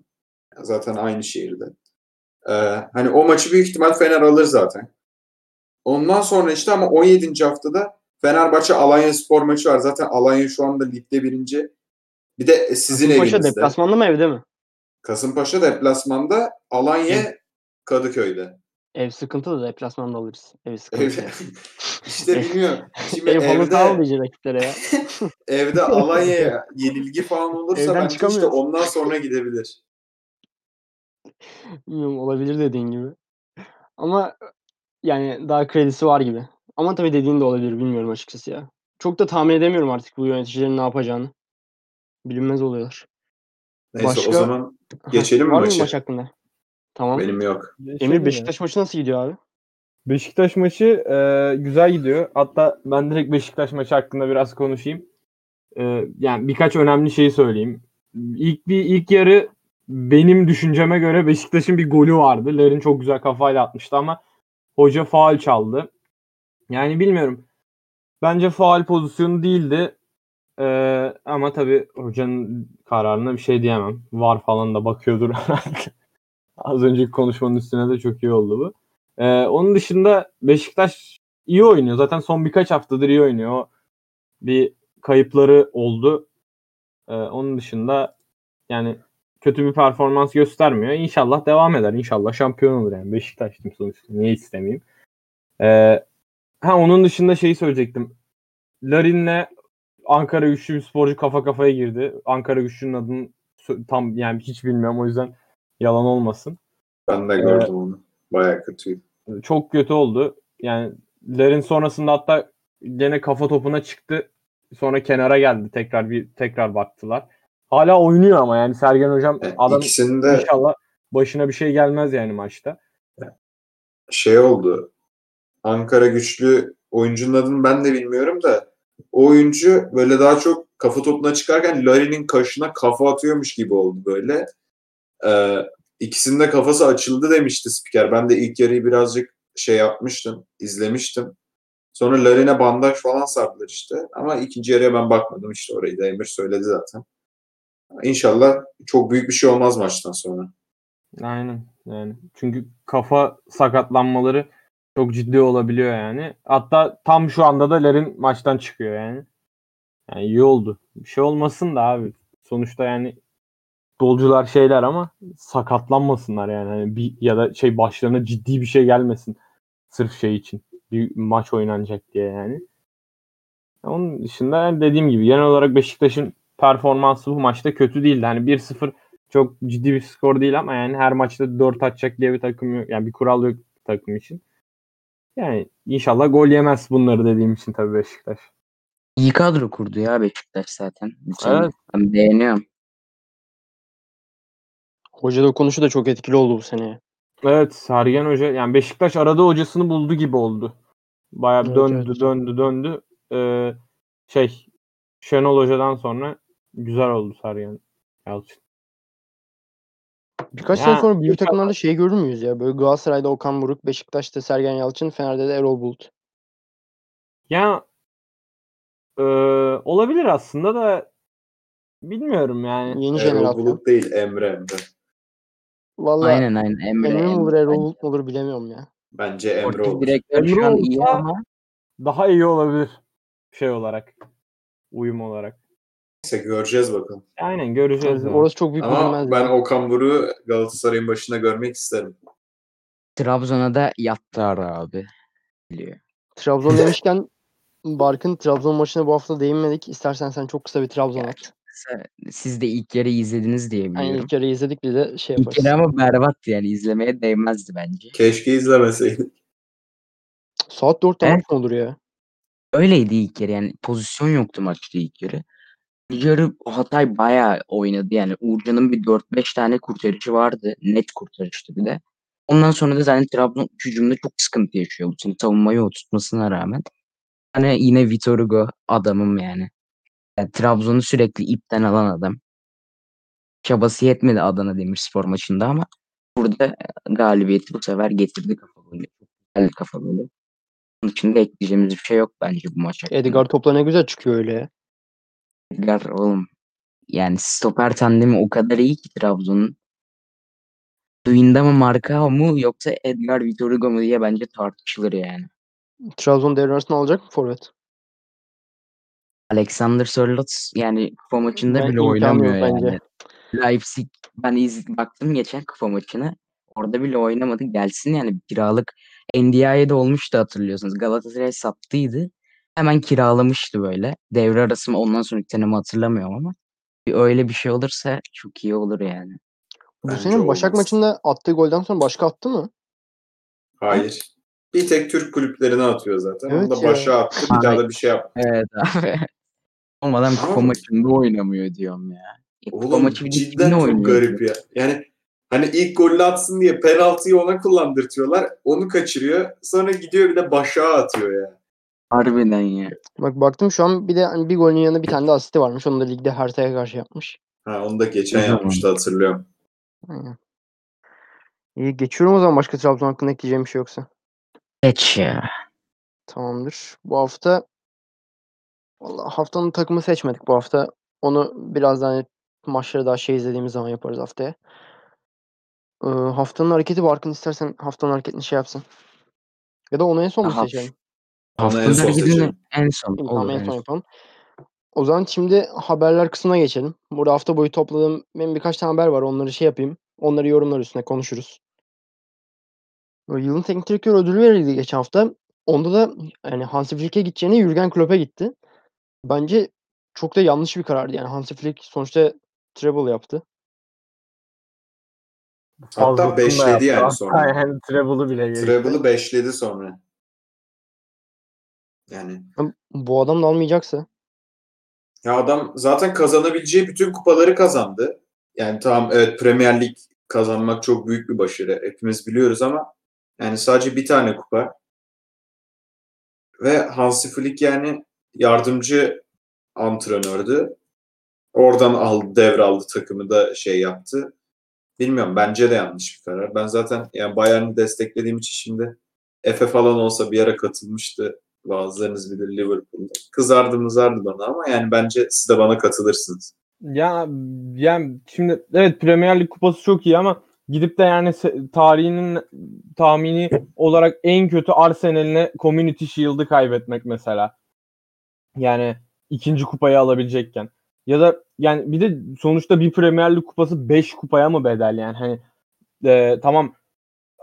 Zaten aynı şehirde. E, hani o maçı büyük ihtimal Fener alır zaten. Ondan sonra işte ama 17. haftada Fenerbahçe Alanya Spor maçı var. Zaten Alanya şu anda ligde birinci. Bir de sizin Kasımpaşa evinizde. deplasmanda mı evde mi? Kasımpaşa deplasmanda, Alanya Kadıköy'de. Ev sıkıntı da deplasmanda alırız. Ev sıkıntı. Ev, ya. işte bilmiyorum. Şimdi Ev evde, diyecek rakiplere ya. evde Alanya'ya yenilgi falan olursa Evden bence işte ondan sonra gidebilir. Bilmiyorum olabilir dediğin gibi. Ama yani daha kredisi var gibi. Ama tabii dediğin de olabilir bilmiyorum açıkçası ya. Çok da tahmin edemiyorum artık bu yöneticilerin ne yapacağını. Bilinmez oluyorlar. Neyse Başka- o zaman geçelim mi Var mı maça? maç hakkında? Tamam. Benim yok. Emir Beşiktaş maçı nasıl gidiyor abi? Beşiktaş maçı e, güzel gidiyor. Hatta ben direkt Beşiktaş maçı hakkında biraz konuşayım. E, yani birkaç önemli şeyi söyleyeyim. İlk bir ilk yarı benim düşünceme göre Beşiktaş'ın bir golü vardı. Lerin çok güzel kafayla atmıştı ama hoca faul çaldı. Yani bilmiyorum. Bence faul pozisyonu değildi. Ee, ama tabii hocanın kararına bir şey diyemem. Var falan da bakıyordur herhalde. Az önceki konuşmanın üstüne de çok iyi oldu bu. Ee, onun dışında Beşiktaş iyi oynuyor. Zaten son birkaç haftadır iyi oynuyor. Bir kayıpları oldu. Ee, onun dışında yani kötü bir performans göstermiyor. İnşallah devam eder. İnşallah şampiyon olur yani. Beşiktaş'tım sonuçta. Niye istemeyeyim? Ee, ha onun dışında şeyi söyleyecektim. Larin'le Ankara güçlü bir sporcu kafa kafaya girdi. Ankara güçlünün adını tam yani hiç bilmiyorum o yüzden yalan olmasın. Ben de gördüm onu. Bayağı kötüydü. Çok kötü oldu. Yani Larin sonrasında hatta gene kafa topuna çıktı. Sonra kenara geldi. Tekrar bir tekrar baktılar. Hala oynuyor ama yani Sergen hocam Yani adam ikisinde inşallah başına bir şey gelmez yani maçta. şey oldu. Ankara güçlü oyuncunun adını ben de bilmiyorum da oyuncu böyle daha çok kafa topuna çıkarken Larin'in kaşına kafa atıyormuş gibi oldu böyle. Ee, ikisinin de kafası açıldı demişti spiker. Ben de ilk yarıyı birazcık şey yapmıştım, izlemiştim. Sonra Larin'e bandaj falan sardılar işte. Ama ikinci yarıya ben bakmadım işte orayı da Emir söyledi zaten. İnşallah çok büyük bir şey olmaz maçtan sonra. Aynen yani. Çünkü kafa sakatlanmaları çok ciddi olabiliyor yani. Hatta tam şu anda da Larin maçtan çıkıyor yani. Yani iyi oldu. Bir şey olmasın da abi. Sonuçta yani futbolcular şeyler ama sakatlanmasınlar yani. Hani bir ya da şey başlarına ciddi bir şey gelmesin. Sırf şey için. Bir maç oynanacak diye yani. Onun dışında yani dediğim gibi genel olarak Beşiktaş'ın performansı bu maçta kötü değildi. Hani 1-0 çok ciddi bir skor değil ama yani her maçta 4 atacak diye bir takım yok. Yani bir kural yok takım için. Yani inşallah gol yemez bunları dediğim için tabii Beşiktaş. İyi kadro kurdu ya Beşiktaş zaten. Evet. Ben beğeniyorum. Hoca dokunuşu da çok etkili oldu bu sene. Evet Sergen Hoca yani Beşiktaş arada hocasını buldu gibi oldu. Bayağı Evet, döndü evet. döndü döndü. Ee, şey Şenol Hoca'dan sonra güzel oldu Sergen Yalçın. Birkaç Ya, sene sonra büyük takımlarda şey görür müyüz ya? Böyle Galatasaray'da Okan Buruk, Beşiktaş'ta Sergen Yalçın, Fener'de de Erol Bulut. Ya e, olabilir aslında da bilmiyorum yani. Yeni Erol jenerasyon. Bulut değil Emre Emre. Vallahi Aynen aynen. Emre, Emre mi olur Emre Erol bence. Bulut mu olur bilemiyorum ya. Bence Emre Sportif olur. direktör Emre şu an iyi olsa- ama Daha iyi olabilir şey olarak. Uyum olarak. Neyse göreceğiz bakalım. Aynen göreceğiz. ya. Orası çok büyük Ama ben. Okan Buruk'u Galatasaray'ın başında görmek isterim. Trabzon'a da yattılar abi. Biliyor. Trabzon demişken Barkın Trabzon maçına bu hafta değinmedik. İstersen sen çok kısa bir Trabzon Ya, at. Siz de ilk yarı izlediniz diye Yani biliyorum. ilk yarı izledik bir de şey İlk yaparız. yarı ama berbattı yani izlemeye değmezdi bence. Keşke izlemeseydik. Saat 4'te Evet. olur ya? Öyleydi ilk yarı yani pozisyon yoktu maçta ilk yarı. Yarı Hatay bayağı oynadı yani Uğurcan'ın bir 4-5 tane kurtarıcı vardı. Net kurtarıştı bir de. Ondan sonra da zaten Trabzon hücumda çok sıkıntı yaşıyor sene savunmayı oturtmasına rağmen. Hani yine Vitor Hugo adamım yani. yani Trabzon'u sürekli ipten alan adam. Çabası yetmedi Adana Demirspor maçında ama burada galibiyeti bu sefer getirdi kafa golü. Çok güzel kafa golü. Bunun için de ekleyeceğimiz bir şey yok bence bu maç hakkında. Edgar topla ne güzel çıkıyor öyle. Edgar oğlum yani stoper tandemi o kadar iyi ki Trabzon'un. Duyunda mı Marka mu yoksa Edgar Vitor Hugo mu diye bence tartışılır yani. Trabzon devre arasında alacak mı forvet? Alexander Sörloth yani kupa maçında Ben bile oynamıyor bence. yani. Leipzig ben iz, baktım geçen kupa maçına. Orada bile oynamadı. Gelsin yani kiralık NDI'de olmuştu hatırlıyorsunuz. Galatasaray sattıydı. Hemen kiralamıştı böyle. Devre arası mı ondan sonraki sene mi hatırlamıyorum ama. Bir öyle bir şey olursa çok iyi olur yani. Bu Bence sene Başak olmaz. maçında attığı golden sonra başka attı mı? Hayır. Bir tek Türk kulüplerine atıyor zaten. Evet Onu da ya. başa attı. Bir daha da bir şey yapmadı. Evet abi. Olmadan kupa Tamam. maçında oynamıyor diyorum ya. Kupa Oğlum maçı bir de cidden kimle çok oynuyor? garip ya. Yani hani ilk golü atsın diye penaltıyı ona kullandırtıyorlar. Onu kaçırıyor. Sonra gidiyor bir de başa atıyor ya. Harbiden ya. Bak baktım şu an bir de hani bir golün yanında bir tane de asisti varmış. Onu da ligde Hertha'ya karşı yapmış. Ha onu da geçen zaman? yapmıştı hatırlıyorum. Aynen. İyi geçiyorum o zaman başka Trabzon hakkında ekleyeceğim bir şey yoksa. Geç ya. Tamamdır. Bu hafta Valla haftanın takımı seçmedik bu hafta. Onu biraz daha, hani, maçları daha şey izlediğimiz zaman yaparız haftaya. Eee, haftanın hareketi Barkın istersen haftanın hareketini şey yapsın. Ya da onu en son mu seçelim? Onu en haftanın son seçelim. en son tamam olur en en son son. yapalım. O zaman şimdi haberler kısmına geçelim. Burada hafta boyu topladığım benim birkaç tane haber var. Onları şey yapayım. Onları yorumlar üstüne konuşuruz. Eee, yılın teknik direktör ödülü verildi geçen hafta. Onda da yani Hansi Flick'e gideceğine Jürgen Klopp'a gitti. Bence çok da yanlış bir karardı. Yani Hansi Flick sonuçta treble yaptı. Hatta Fazlasını da beşledi yaptı. yani sonra. yani treble'ı bile geçti. Treble'ı beşledi sonra. Yani bu adam da almayacaksa ya adam zaten kazanabileceği bütün kupaları kazandı. Yani tamam evet Premier Lig kazanmak çok büyük bir başarı. Hepimiz biliyoruz ama yani sadece bir tane kupa. Ve Hansi Flick yani yardımcı antrenördü. Oradan aldı, devraldı takımı da şey yaptı. Bilmiyorum bence de yanlış bir karar. Ben zaten yani Bayern'i desteklediğim için şimdi Efe falan olsa bir ara katılmıştı. Bazılarınız bilir Liverpool'da. Kızardı mızardı bana ama yani bence siz de bana katılırsınız. Ya yani şimdi evet Premier Lig kupası çok iyi ama gidip de yani tarihinin tahmini olarak en kötü Arsenal'ine Community Shield'ı kaybetmek mesela. Yani ikinci kupayı alabilecekken. Ya da yani bir de sonuçta bir Premier Lig kupası 5 kupaya mı bedel yani hani e, tamam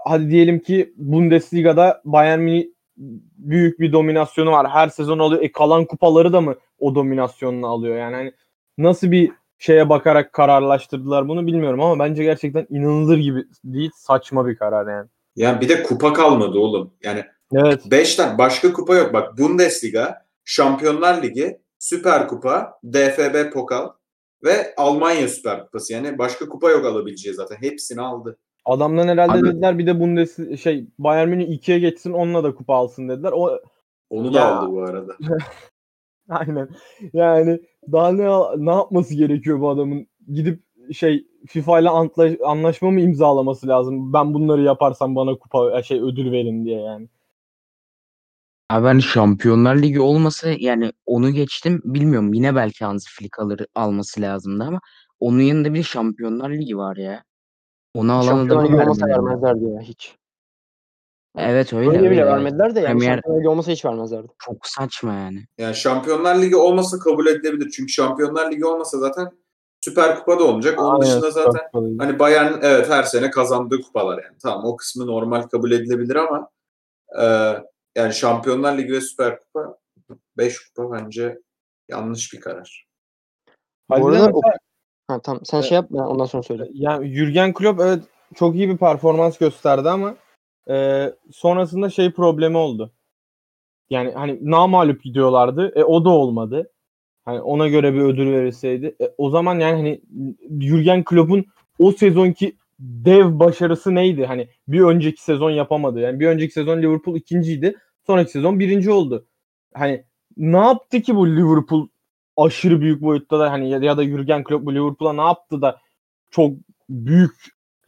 hadi diyelim ki Bundesliga'da Bayern Münih büyük bir dominasyonu var. Her sezon alıyor. E kalan kupaları da mı o dominasyonunu alıyor? Yani hani nasıl bir şeye bakarak kararlaştırdılar bunu bilmiyorum ama bence gerçekten inanılır gibi değil saçma bir karar yani. Yani bir de kupa kalmadı oğlum. Yani Evet. 5 tane başka kupa yok. Bak Bundesliga, Şampiyonlar Ligi, Süper Kupa, DFB Pokal ve Almanya Süper Kupası. Yani başka kupa yok alabileceği zaten. Hepsini aldı. Adamdan herhalde Abi- dediler bir de Bundes şey Bayern Münih 2'ye geçsin onunla da kupa alsın dediler. O Onu da Ya. aldı bu arada. aynen. Yani daha ne ne yapması gerekiyor bu adamın? Gidip şey FIFA ile antla- anlaşma mı imzalaması lazım? Ben bunları yaparsam bana kupa şey ödül verin diye yani. Abi ben Şampiyonlar Ligi olmasa yani onu geçtim bilmiyorum yine belki Hansi Flick alır alması lazımdı ama onun yanında bir de Şampiyonlar Ligi var ya. Onu alan Şampiyonlar Ligi olmasa vermeli. vermezlerdi ya hiç. Evet öyle Öyle bile vermediler de yani Premier Şampiyonlar Ligi olmasa hiç vermezlerdi. çok saçma yani. Yani Şampiyonlar Ligi olmasa kabul edilebilir. Çünkü Şampiyonlar Ligi olmasa zaten Süper Kupa da olmayacak. Onun dışında zaten hani Bayern evet her sene kazandığı kupalar yani. Tamam o kısmı normal kabul edilebilir ama e, yani Şampiyonlar Ligi ve Süper Kupa 5 kupa bence yanlış bir karar. Bu arada Ha tamam sen Evet. şey yap ben ondan sonra söyle. Yani Jürgen Klopp evet çok iyi bir performans gösterdi ama e, sonrasında şey problemi oldu. Yani hani namalup gidiyorlardı. E, o da olmadı. Hani ona göre bir ödül verilseydi. E, o zaman yani hani Jürgen Klopp'un o sezonki dev başarısı neydi? Hani bir önceki sezon yapamadı. Yani bir önceki sezon Liverpool ikinciydi. Sonraki sezon birinci oldu. Hani ne yaptı ki bu Liverpool aşırı büyük boyutta da hani ya da Jürgen Klopp Liverpool'a ne yaptı da çok büyük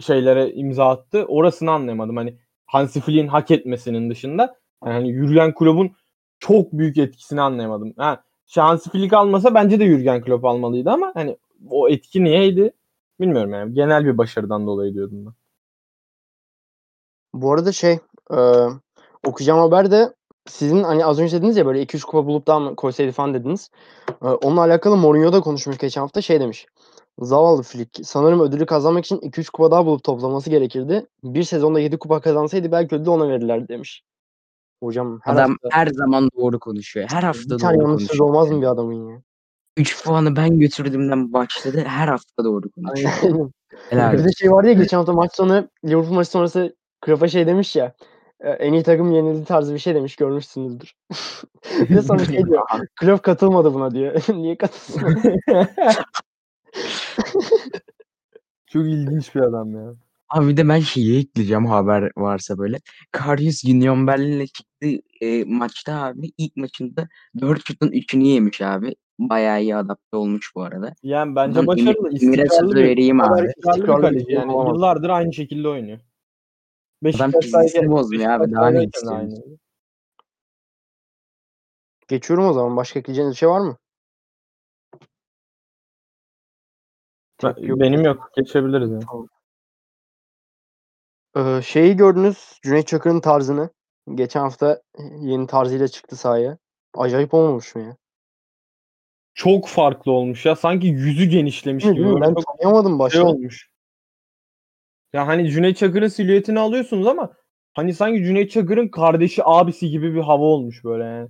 şeylere imza attı. Orasını anlayamadım. Hani Hansi Flick'in hak etmesinin dışında yani Jürgen Klopp'un çok büyük etkisini anlayamadım. Ha, şey Hansi Flick almasa bence de Jürgen Klopp almalıydı ama hani o etki niyeydi bilmiyorum yani. Genel bir başarıdan dolayı diyordum ben. Bu arada şey e, okuyacağım haber de sizin hani az önce dediniz ya böyle 2-3 kupa bulup daha mı koysaydı falan dediniz. E, onunla alakalı Mourinho da konuşmuş geçen hafta şey demiş. Zavallı Flick. Sanırım ödülü kazanmak için 2-3 kupa daha bulup toplaması gerekirdi. Bir sezonda 7 kupa kazansaydı belki ödülü ona verirlerdi demiş. Hocam her Adam hafta her zaman doğru konuşuyor. Her hafta bir tane doğru yanlış söz konuşuyor. olmaz mı bir adamın ya? 3 puanı ben götürdüğümden başladı. Her hafta doğru konuşuyor. Helal Bir de şey vardı ya geçen hafta maç sonu Liverpool maçı sonrası Klopp'a şey demiş ya en iyi takım yenildi tarzı bir şey demiş görmüşsünüzdür. bir de sonra şey diyor Klopp katılmadı buna diyor. Niye katılsın? Çok ilginç bir adam ya. Abi bir de ben şeyi ekleyeceğim haber varsa böyle. Karius Union Berlin'le çıktı e, maçta abi ilk maçında 4 şutun 3'ünü yemiş abi. Bayağı iyi adapte olmuş bu arada. Yani bence Ben başarılı. Emir- Emir'e sözü vereyim abi. istikrarlı bir kaleci. şey Yani yıllardır aynı şekilde oynuyor. Adam Beşiktaş'tayken- çizgisini bozmuyor abi. Daha ne istiyorsun? aynı. Geçiyorum o zaman. Başka ekleyeceğiniz bir şey var mı? Ben- Tepki yok. Benim yok. Geçebiliriz yani. Ee, şeyi gördünüz. Cüneyt Çakır'ın tarzını. Geçen hafta yeni tarzıyla çıktı sahaya. Acayip olmamış mı ya? Çok farklı olmuş ya. Sanki yüzü genişlemiş gibi. Böyle Ben çok tanıyamadım şey başta. olmuş. Ya hani Cüneyt Çakır'ın silüetini alıyorsunuz ama hani sanki Cüneyt Çakır'ın kardeşi abisi gibi bir hava olmuş böyle yani.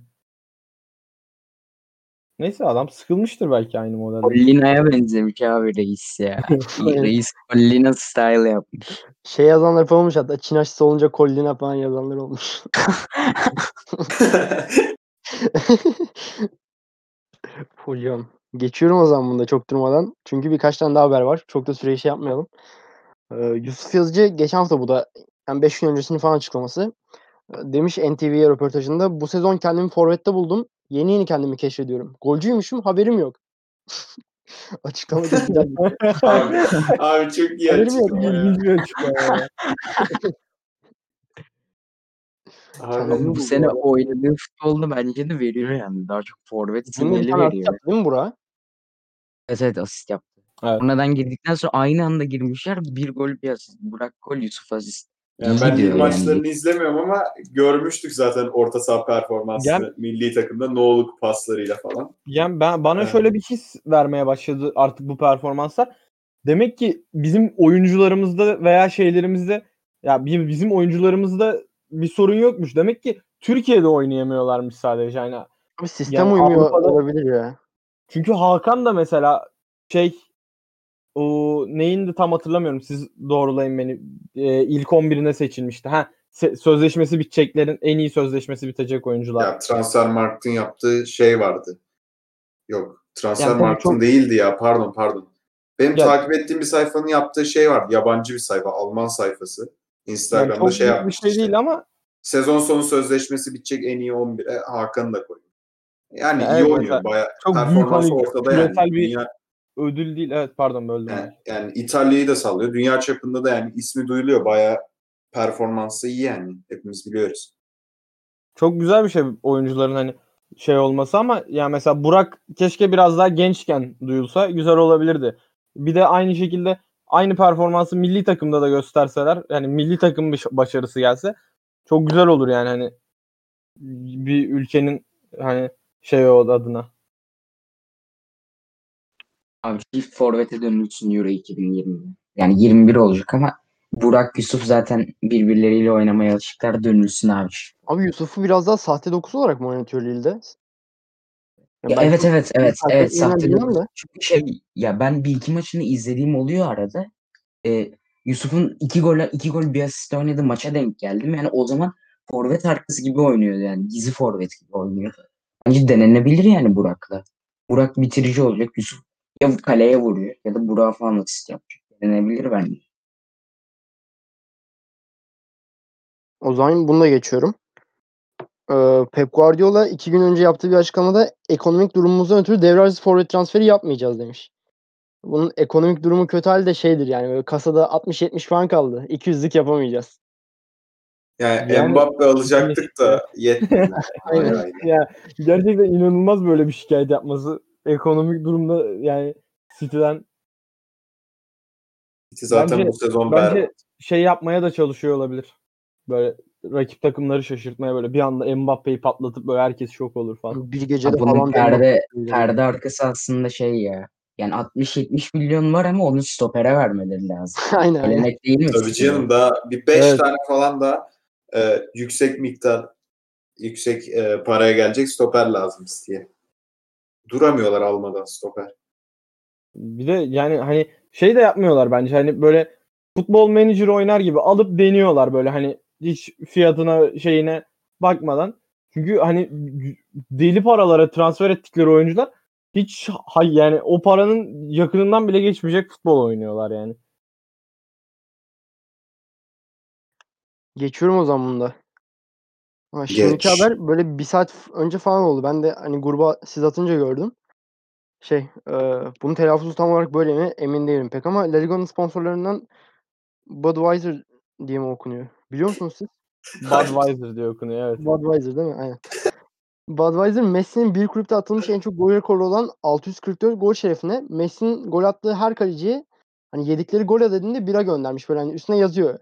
Neyse adam sıkılmıştır belki aynı modelde. Collina'ya benzemiş abi reis ya. Reis Collina style yapmış. Şey yazanlar falan olmuş hatta Çin aşısı olunca Collina falan yazanlar olmuş. Hocam. Geçiyorum o zaman bunda çok durmadan. Çünkü birkaç tane daha haber var. Çok da süreyi şey yapmayalım. Ee, Yusuf Yazıcı geçen hafta bu da yani 5 gün öncesinin falan açıklaması. Ee, Demiş NTV'ye röportajında bu sezon kendimi forvette buldum. Yeni yeni kendimi keşfediyorum. Golcüymüşüm haberim yok. Açıklama güzel. abi, abi çok iyi Haberim yok, açıklama ya. İlginç bir açıklama ya. Abi, Bu buldu sene oynadığı futbolunu bence de veriyor yani. Daha çok forvet sinyali tane asist veriyor. yaptı değil mi Burak? Evet evet asist yaptı. Evet. Sonradan girdikten sonra aynı anda girmişler. Bir gol bir asist. Burak gol Yusuf asist. yani İyi ben gidiyor lig yani. maçlarını izlemiyorum ama görmüştük zaten orta saha performansını Gel- milli takımda no'luk paslarıyla falan. Yani ben bana Evet. şöyle bir his vermeye başladı artık bu performanslar. Demek ki bizim oyuncularımızda veya şeylerimizde ya bi- bizim oyuncularımızda bir sorun yokmuş. Demek ki Türkiye'de oynayamıyorlarmış sadece. Yani Abi sistem Yani uymuyor Avrupa'da- olabilir ya. çünkü Hakan da mesela şey o neyini de tam hatırlamıyorum. Siz doğrulayın beni. Ee, ilk 11'ine seçilmişti. Ha sözleşmesi biteceklerin en iyi sözleşmesi bitecek oyuncular. Ya Transfermarkt'ın yaptığı şey vardı. Yok. Transfermarkt'ın çok- değildi ya. Pardon pardon. Benim Ya- takip ettiğim bir sayfanın yaptığı şey vardı. Yabancı bir sayfa. Alman sayfası. Yani Instagram'da çok şey bir yapmış şey işte. değil ama Sezon sonu sözleşmesi bitecek en iyi 11'e Hakan'ı da koyuyor. Yani Ya iyi evet, oynuyor. Bayağı çok büyük ortada yani. bir- Dünya, ödül değil. Evet pardon böldüm. yani, yani İtalya'yı da sallıyor. Dünya çapında da yani ismi duyuluyor. Bayağı performansı iyi yani. Hepimiz biliyoruz. Çok güzel bir şey oyuncuların hani şey olması ama ya mesela Burak keşke biraz daha gençken duyulsa güzel olabilirdi. Bir de aynı şekilde aynı performansı milli takımda da gösterseler yani milli takım baş- başarısı gelse çok güzel olur yani hani bir ülkenin hani şey o adına. Abi çift forvete dönülsün Euro 2020'de. Yani 21 olacak ama Burak Yusuf zaten birbirleriyle oynamaya alışıklar dönülsün abi. Abi Yusuf'u biraz daha sahte dokuz olarak mı oynatıyor Lille'de? Ya ben evet evet evet takip evet sahte dokuz. Çünkü şey ya ben bir iki maçını izlediğim oluyor arada. Ee, Yusuf'un iki gol iki gol bir asist oynadığı maça denk geldim. Yani o zaman forvet arkası gibi oynuyordu yani. Gizli forvet gibi oynuyordu. Bence denenebilir yani Burak'la. Burak bitirici olacak. Yusuf ya kaleye vuruyor ya da Burak'a falan asist yapacak. Denenebilir bence. O zaman bunu da geçiyorum. Ee, Pep Guardiola iki gün önce yaptığı bir açıklamada ekonomik durumumuzdan ötürü devre arası forvet transferi yapmayacağız demiş. Bunun ekonomik durumu kötü halde şeydir yani böyle kasada 60-70 falan kaldı. 200'lük yapamayacağız. Yani, Yani- Mbappe alacaktık da yetmedi. Aynen. Aynen. Ya gerçekten inanılmaz böyle bir şikayet yapması. Ekonomik durumda yani City'den Zaten Bence- bu sezon bence berbat. şey yapmaya da çalışıyor olabilir. Böyle rakip takımları şaşırtmaya böyle bir anda Mbappe'yi patlatıp böyle herkes şok olur falan. Bir gecede bunun falan perde, perde arkası aslında şey ya. Yani 60-70 milyon var ama onu stopere vermeleri lazım. aynen net değil mi? Tabii canım daha bir 5 Evet. tane falan da e, yüksek miktar yüksek e, paraya gelecek stoper lazım diye. Duramıyorlar almadan stoper. Bir de yani hani şey de yapmıyorlar bence hani böyle futbol manager oynar gibi alıp deniyorlar böyle hani hiç fiyatına şeyine bakmadan. Çünkü hani deli paralara transfer ettikleri oyuncular hiç hay yani o paranın yakınından bile geçmeyecek futbol oynuyorlar yani. Geçiyorum o zaman bunda. Ha, şimdiki Geç. haber böyle bir saat f- önce falan oldu. Ben de hani gruba siz atınca gördüm. Şey, e, bunun telaffuzu tam olarak böyle mi emin değilim pek ama La Liga'nın sponsorlarından Budweiser diye mi okunuyor? Biliyor musunuz siz? Budweiser diye okunuyor evet. Budweiser değil mi? Aynen. Budweiser Messi'nin bir kulüpte atılmış en çok gol rekoru olan 644 gol şerefine Messi'nin gol attığı her kaleciye hani yedikleri gol adedinde bira göndermiş. Böyle hani üstüne yazıyor.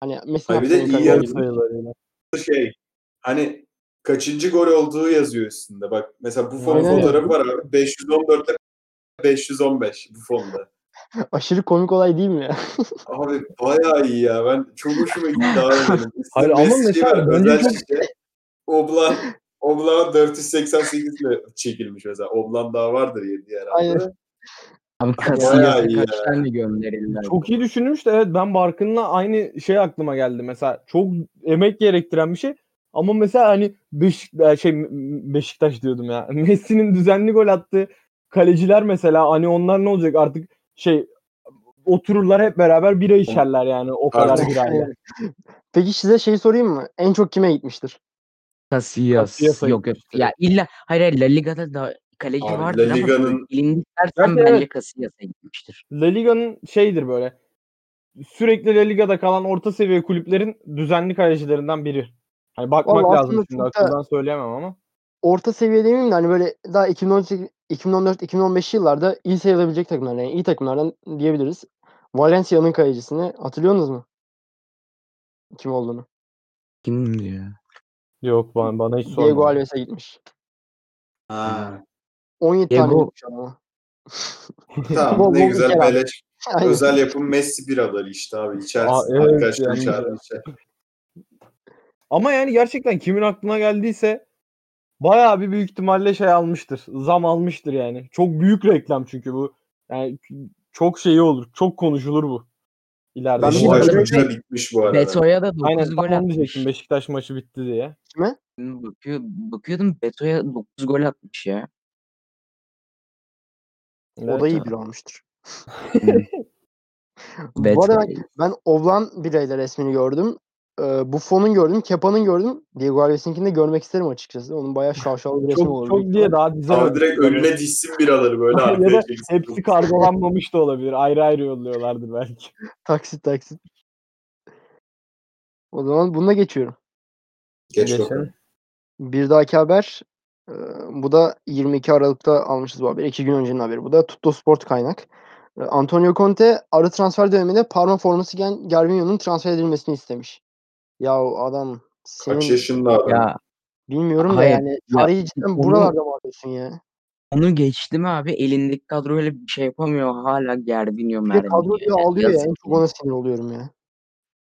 Hani Messi'nin bir de en iyi kaleci. Gol yarı- sayılarıyla. Şey hani kaçıncı gol olduğu yazıyor üstünde. Bak mesela Buffon'un Aynen. fotoğrafı var abi. 514'te 515 Buffon'da. Aşırı komik olay değil mi ya? Abi bayağı iyi ya. Ben çok hoşuma gitti abi Hayır ama mesela bence çok- şişe. Oblan Oblan 488 ile çekilmiş mesela. Oblan daha vardır yedi herhalde. Aynen. Abi Casillas'a iyi kaç ya. tane gönderirler? Çok iyi düşünülmüş de evet ben Barkın'la aynı şey aklıma geldi. Mesela çok emek gerektiren bir şey. Ama mesela hani Beşik, e, şey Beşiktaş diyordum ya. Messi'nin düzenli gol attığı kaleciler mesela hani onlar ne olacak artık şey otururlar hep beraber bira içerler yani o kadar Artık- birayla. Peki size şey sorayım mı? En çok kime gitmiştir? Casillas. Casillas'a Yok yok. Ya illa hayır hayır La Liga'da da kaleci Abi, vardır La Liga'nın- elinde Gerçi dersen bence evet. Casillas'a gitmiştir. La Liga'nın şeydir böyle sürekli La Liga'da kalan orta seviye kulüplerin düzenli kalecilerinden biri. Hani bakmak Vallahi lazım şimdi da- akıldan söyleyemem ama. Orta seviye demeyeyim de hani böyle daha 2018 2014-2015 yıllarda iyi sayılabilecek takımlar yani iyi takımlardan diyebiliriz. Valencia'nın kalecisini hatırlıyorsunuz mu? Kim olduğunu? Kimdi ya? Yok bana, bana hiç Diego sorma. Alves'e gitmiş. Ha. 17 tane Diego- gitmiş ama. Tamam ne bol güzel içer abi. beleş. Aynen. Özel yapım Messi biraları işte abi. İçersin. Aa, evet, Arkadaşlar yani- içer. Ama yani gerçekten kimin aklına geldiyse bayağı bir büyük ihtimalle şey almıştır. Zam almıştır yani. Çok büyük reklam çünkü bu. Yani çok şeyi olur. Çok konuşulur bu. İleride. Ben bir Beşiktaş de- maçına bitmiş bu arada. Beto'ya da 9 Aynen gol tam onu atmış. diyecektim Beşiktaş maçı bitti diye. Kime? Bakıyor, bakıyordum Beto'ya 9 gol atmış ya. O da iyi bir almıştır. Beto. Bu arada ben, ben Ovlan bireyler resmini gördüm. Ee, Buffon'un gördüm. Kepa'nın gördüm. Diego Alves'inkini de görmek isterim açıkçası. Onun bayağı şaşalı bir resmi Çok olur. çok diye daha dizel Abi olmuş direkt önüne dizsin biraları böyle Ya da arkaya çeksin. Hepsi kargolanmamış da olabilir. Ayrı ayrı yolluyorlardır belki. Taksit taksit. O zaman bununla geçiyorum. Geç. Bir dahaki haber e, bu da 22 Aralık'ta almışız bu haberi. 2 gün öncenin haberi. Bu da Tutto Sport kaynak. E, Antonio Conte arı transfer döneminde Parma forması giyen Gervinho'nun transfer edilmesini istemiş. Ya adam senin Kaç yaşında adam? Ya bilmiyorum da Hayır, yani ya tarihi cidden buralarda mı arıyorsun ya? onu geçtim abi. Elindeki kadroyla bir şey yapamıyor. Hala Gervinho Bir de mermi kadro yiyor. diye alıyor ya. En çok ona sinir oluyorum ya.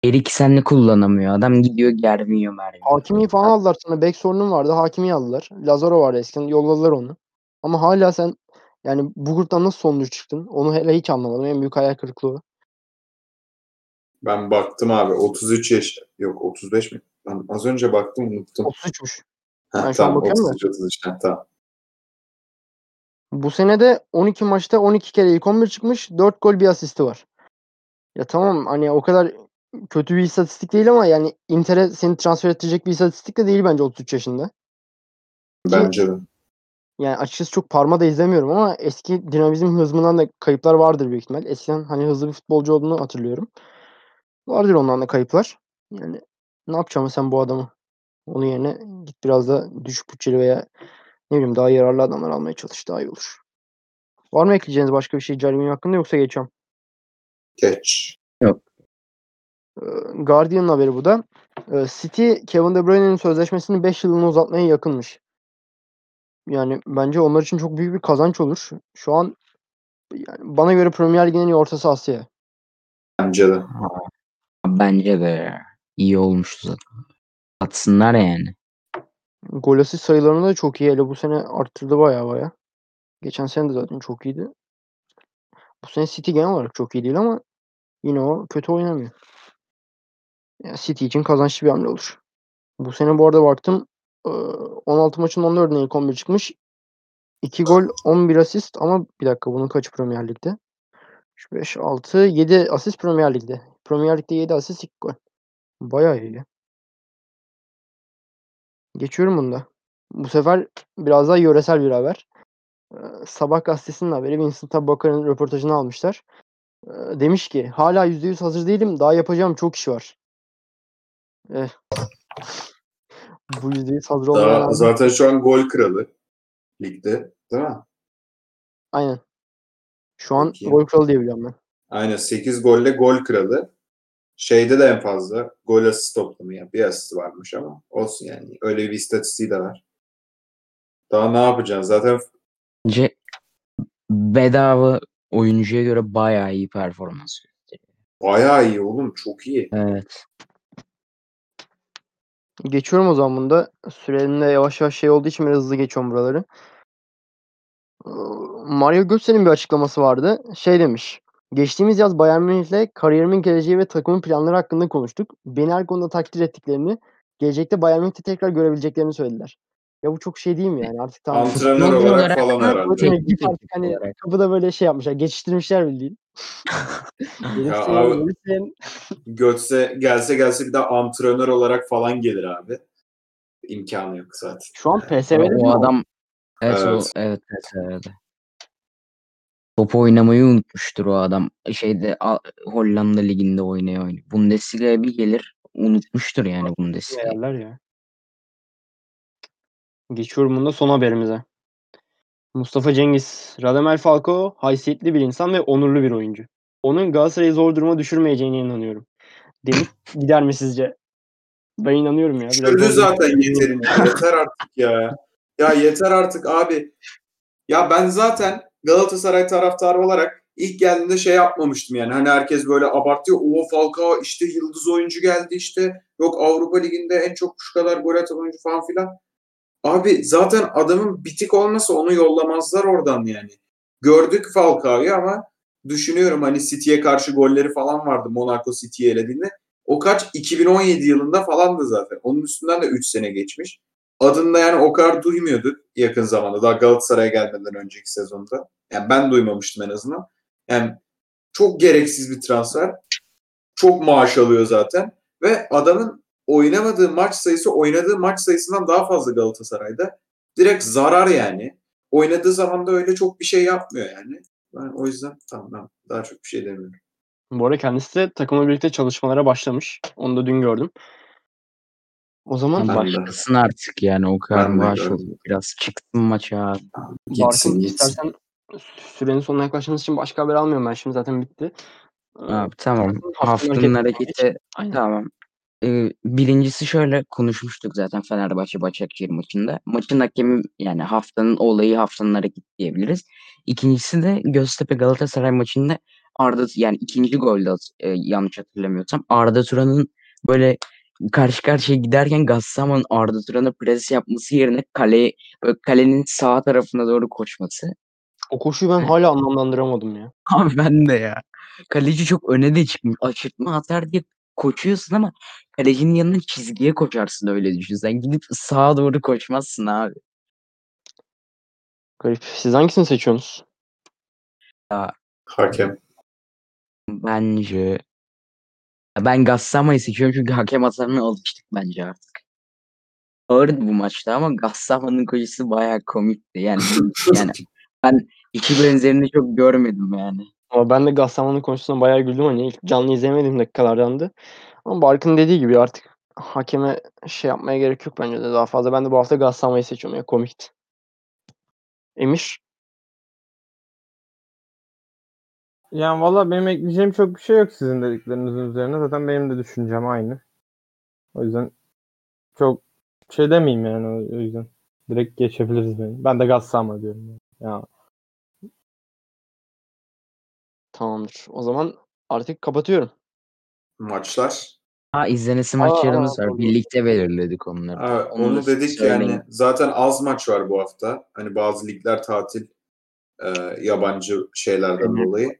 Eriksen'li kullanamıyor. Adam gidiyor Gervinho mermi. Hakimi falan aldılar sana. Bek sorunun vardı. Hakimi aldılar. Lazaro vardı eskiden. Yolladılar onu. Ama hala sen yani bu gruptan nasıl sonuncu çıktın? Onu hele hiç anlamadım. En büyük hayal kırıklığı. Ben baktım abi 33 yaş. Yok 35 mi? Ben az önce baktım unuttum. 33'müş. Heh, ben tamam bakıyorum da. 33 33. Heh, tamam. Bu sene de 12 maçta 12 kere ilk 11 çıkmış. 4 gol bir asisti var. Ya tamam hani o kadar kötü bir istatistik değil ama yani Inter'e seni transfer ettirecek bir istatistik de değil bence 33 yaşında. Bence de. yani açıkçası çok parma da izlemiyorum ama eski dinamizm hızından da kayıplar vardır büyük ihtimal. Eskiden hani hızlı bir futbolcu olduğunu hatırlıyorum. Vardır ondan da kayıplar. Yani ne yapacağım sen bu adamı? Onun yerine git biraz da düşük bütçeli veya ne bileyim daha yararlı adamlar almaya çalış. Daha iyi olur. Var mı ekleyeceğiniz başka bir şey Jeremy hakkında yoksa geçiyorum. Geç. Ee, Guardian'ın haberi bu da. Ee, City Kevin De Bruyne'nin sözleşmesini 5 yılını uzatmaya yakınmış. Yani bence onlar için çok büyük bir kazanç olur. Şu an yani bana göre Premier Lig'in en iyi orta sahası ya. Bence de. Bence de iyi olmuştu zaten. Atsınlar yani. Gol asist sayılarını da çok iyi. Hele bu sene arttırdı baya baya. Geçen sene de zaten çok iyiydi. Bu sene City genel olarak çok iyi değil ama yine o kötü oynamıyor. Yani City için kazançlı bir hamle olur. Bu sene bu arada baktım eee, 16 maçın 14'üne ilk 11 çıkmış. 2 gol 11 asist ama bir dakika bunun kaçı Premier Lig'de? 3, 5, 6, 7 asist Premier Lig'de. Premier Lig'de 7 asist 2 gol. Bayağı iyi. Geçiyorum bunda. Bu sefer biraz daha yöresel bir haber. Sabah gazetesinin haberi Vincent Abubakar'ın röportajını almışlar. Demiş ki hala %100 hazır değilim. Daha yapacağım çok iş var. Eh. Bu yüzdeyi hazır olmayan Daha, abi- zaten şu an gol kralı ligde. Değil mi? Aynen. Şu an Bakayım. gol kralı diye biliyorum ben. Aynen 8 golle gol kralı. Şeyde de en fazla gol asist toplamı ya. Bir asist varmış ama olsun yani. Öyle bir istatistiği de var. Daha ne yapacaksın? Zaten Bence bedava oyuncuya göre bayağı iyi performans. bayağı iyi oğlum. Çok iyi. Evet. Geçiyorum o zaman bunda. Sürenin de yavaş yavaş şey olduğu için biraz hızlı geçiyorum buraları. Mario Götze'nin bir açıklaması vardı. Şey demiş. Geçtiğimiz yaz Bayern Münih'le kariyerimin geleceği ve takımın planları hakkında konuştuk. Beni her konuda takdir ettiklerini, gelecekte Bayern Münih'te tekrar görebileceklerini söylediler. Ya bu çok şey değil mi yani? Artık tamam. Antrenör olarak, olarak falan herhalde. Teknik Teknik git artık hani olarak. kapıda böyle şey yapmışlar. Geçiştirmişler bildiğin. Gelirse, abi- gelirse Götse gelse gelse bir de antrenör olarak falan gelir abi. İmkanı yok zaten. şu an PSV'de o adam evet, Evet. O, evet, evet, evet. Top oynamayı unutmuştur o adam. Şeyde A- Hollanda liginde oynaya oynaya. Bundesliga'ya bir gelir unutmuştur yani Bundesliga'yı. yerler ya. Geçiyorum bunda son haberimize. Mustafa Cengiz, Radamel Falcao haysiyetli bir insan ve onurlu bir oyuncu. Onun Galatasaray'ı zor duruma düşürmeyeceğine inanıyorum. Demiş gider mi sizce? Ben inanıyorum ya. Zor zaten yeterini. yeter artık ya. Ya yeter artık abi. Ya ben zaten Galatasaray taraftarı olarak ilk geldiğinde şey yapmamıştım yani. Hani herkes böyle abartıyor. O Falcao işte yıldız oyuncu geldi işte. Yok Avrupa Ligi'nde en çok şu kadar gol atan oyuncu falan filan. Abi zaten adamın bitik olmasa onu yollamazlar oradan yani. Gördük Falcao'yu ama düşünüyorum hani City'ye karşı golleri falan vardı Monaco City'yi elediğinde. O kaç? 2017 yılında falandı zaten. Onun üstünden de 3 sene geçmiş. Adını da yani o kadar duymuyorduk yakın zamanda. Daha Galatasaray'a gelmeden önceki sezonda. Yani ben duymamıştım en azından. Yani çok gereksiz bir transfer. Çok maaş alıyor zaten. Ve adamın oynamadığı maç sayısı oynadığı maç sayısından daha fazla Galatasaray'da. Direkt zarar yani. Oynadığı zaman da öyle çok bir şey yapmıyor yani. Ben o yüzden tamam ben daha çok bir şey demiyorum. Bu arada kendisi de takımla birlikte çalışmalara başlamış. Onu da dün gördüm. O zaman. Başlasın artık yani o kadar maaş oldu. Biraz çıksın maça. Gitsin Barkın gitsin. istersen sürenin sonuna yaklaştığımız için başka haber almıyorum ben. Şimdi zaten bitti. Abi tamam. Haftanın hareketi- tamam. Ee, birincisi şöyle konuşmuştuk zaten Fenerbahçe Başakşehir maçında. Maçın hakemi yani haftanın olayı haftanın hareketi diyebiliriz. İkincisi de Göztepe Galatasaray maçında Arda yani ikinci golde e, yanlış hatırlamıyorsam Arda Turan'ın böyle karşı karşıya giderken Gassaman'ın Arda Turan'a pres yapması yerine kale böyle kalenin sağ tarafına doğru koşması. O koşuyu ben hala anlamlandıramadım ya. Abi ben de ya. Kaleci çok öne de çıkmış. Açırtma atar diye koşuyorsun ama kalecinin yanına çizgiye koşarsın öyle düşün. Sen gidip sağa doğru koşmazsın abi. Garip. Siz hangisini seçiyorsunuz? Hakem. Bence Ya ben Gassama'yı seçiyorum çünkü hakem hatasına alıştık bence artık. Ağırdı bu maçta ama Gassama'nın koşusu bayağı komikti. Yani yani ben iki benzerini çok görmedim yani. Ama ben de Gastaman'ın konusunda bayağı güldüm. Hani ilk canlı izlemediğim dakikalardandı. Ama Barkın dediği gibi artık hakeme şey yapmaya gerek yok bence de daha fazla. Ben de bu hafta Gastaman'ı seçiyorum ya komikti. Emir? Yani valla benim ekleyeceğim çok bir şey yok sizin dediklerinizin üzerine. Zaten benim de düşüncem aynı. O yüzden çok şey demeyeyim yani o yüzden. Direkt geçebiliriz benim. Ben de Gassama diyorum. Yani. Ya, Tamamdır. O zaman artık kapatıyorum. Maçlar. Ha izlenesi Aa, maçlarımız aa, var. doğru. Birlikte belirledik onları. Ha, Onu onu dedik söyleyin. yani. Zaten az maç var bu hafta. Hani bazı ligler tatil. e, yabancı şeylerden Evet. dolayı.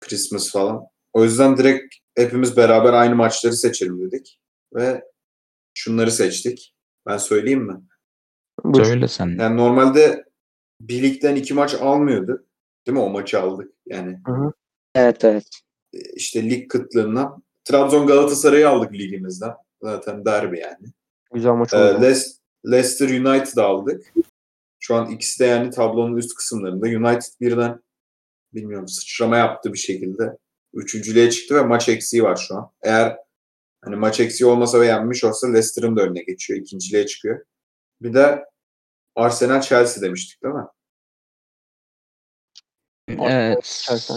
Christmas falan. O yüzden direkt hepimiz beraber aynı maçları seçelim dedik. Ve şunları seçtik. Ben söyleyeyim mi? Söyle sen. Yani normalde bir ligden iki maç almıyordu. Değil mi? O maçı aldık. Yani Evet evet. e, işte lig kıtlığından. Trabzon Galatasaray'ı aldık ligimizden. Zaten derbi yani. Güzel maç Ee, oldu. Les- Leicester United'ı aldık. Şu an ikisi de yani tablonun üst kısımlarında. United birden bilmiyorum sıçrama yaptı bir şekilde. Üçüncülüğe çıktı ve maç eksiği var şu an. Eğer Hani maç eksiği olmasa ve yenmiş olsa Leicester'ın da önüne geçiyor. ikinciliğe çıkıyor. Bir de Arsenal Chelsea demiştik değil mi? Evet. Chelsea.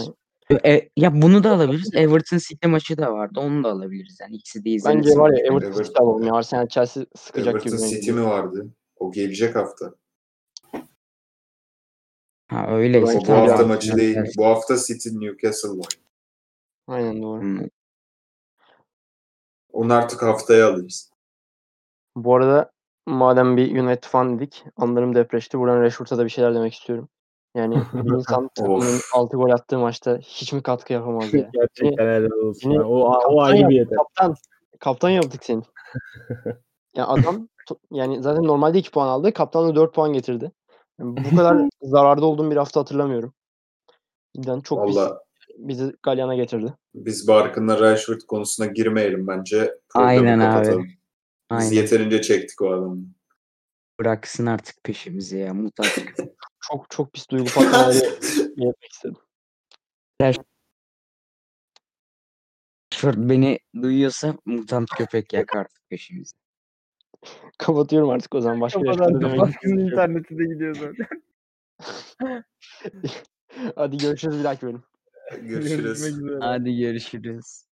E, ya bunu da alabiliriz. Everton City maçı da vardı. Onu da alabiliriz. Yani ikisi de izlenir. Bence var ya Everton Everton- City alalım ya. Arsenal Chelsea sıkacak Everton gibi. City mi vardı? O gelecek hafta. Ha öyleyse O bu tamam. hafta maçı değil. Evet. Bu hafta City Newcastle var. Aynen doğru. Hmm. Onu artık haftaya alırız. Bu arada madem bir United fan dedik, anlarım depreşti. Buradan Rashford'a da bir şeyler demek istiyorum. Yani bir insan takımın Of. 6 gol attığı maçta hiç mi katkı yapamaz ya? Gerçekten helal olsun. Yine- ya. O, o ayrı bir yeter. Kaptan. Kaptan yaptık seni. ya adam yani zaten normalde 2 puan aldı. Kaptan da 4 puan getirdi. Yani bu kadar zararda olduğum bir hafta hatırlamıyorum. Cidden çok Valla bizi galyana getirdi. biz Barkın'la Rashford konusuna girmeyelim bence. Programı Aynen abi. kapatalım. Biz Aynen. yeterince çektik o adamı. Bıraksın artık peşimizi ya. Mutat. Çok çok pis duygu patlamaları yapmak istedim. Rashford beni duyuyorsa mutant köpek yak artık peşimizi. Kapatıyorum artık o zaman. Başka Kafadan demek istemiyorum. interneti de gidiyor zaten. Hadi görüşürüz bir dahaki bölüm. Görüşürüz. Üzere. Hadi görüşürüz.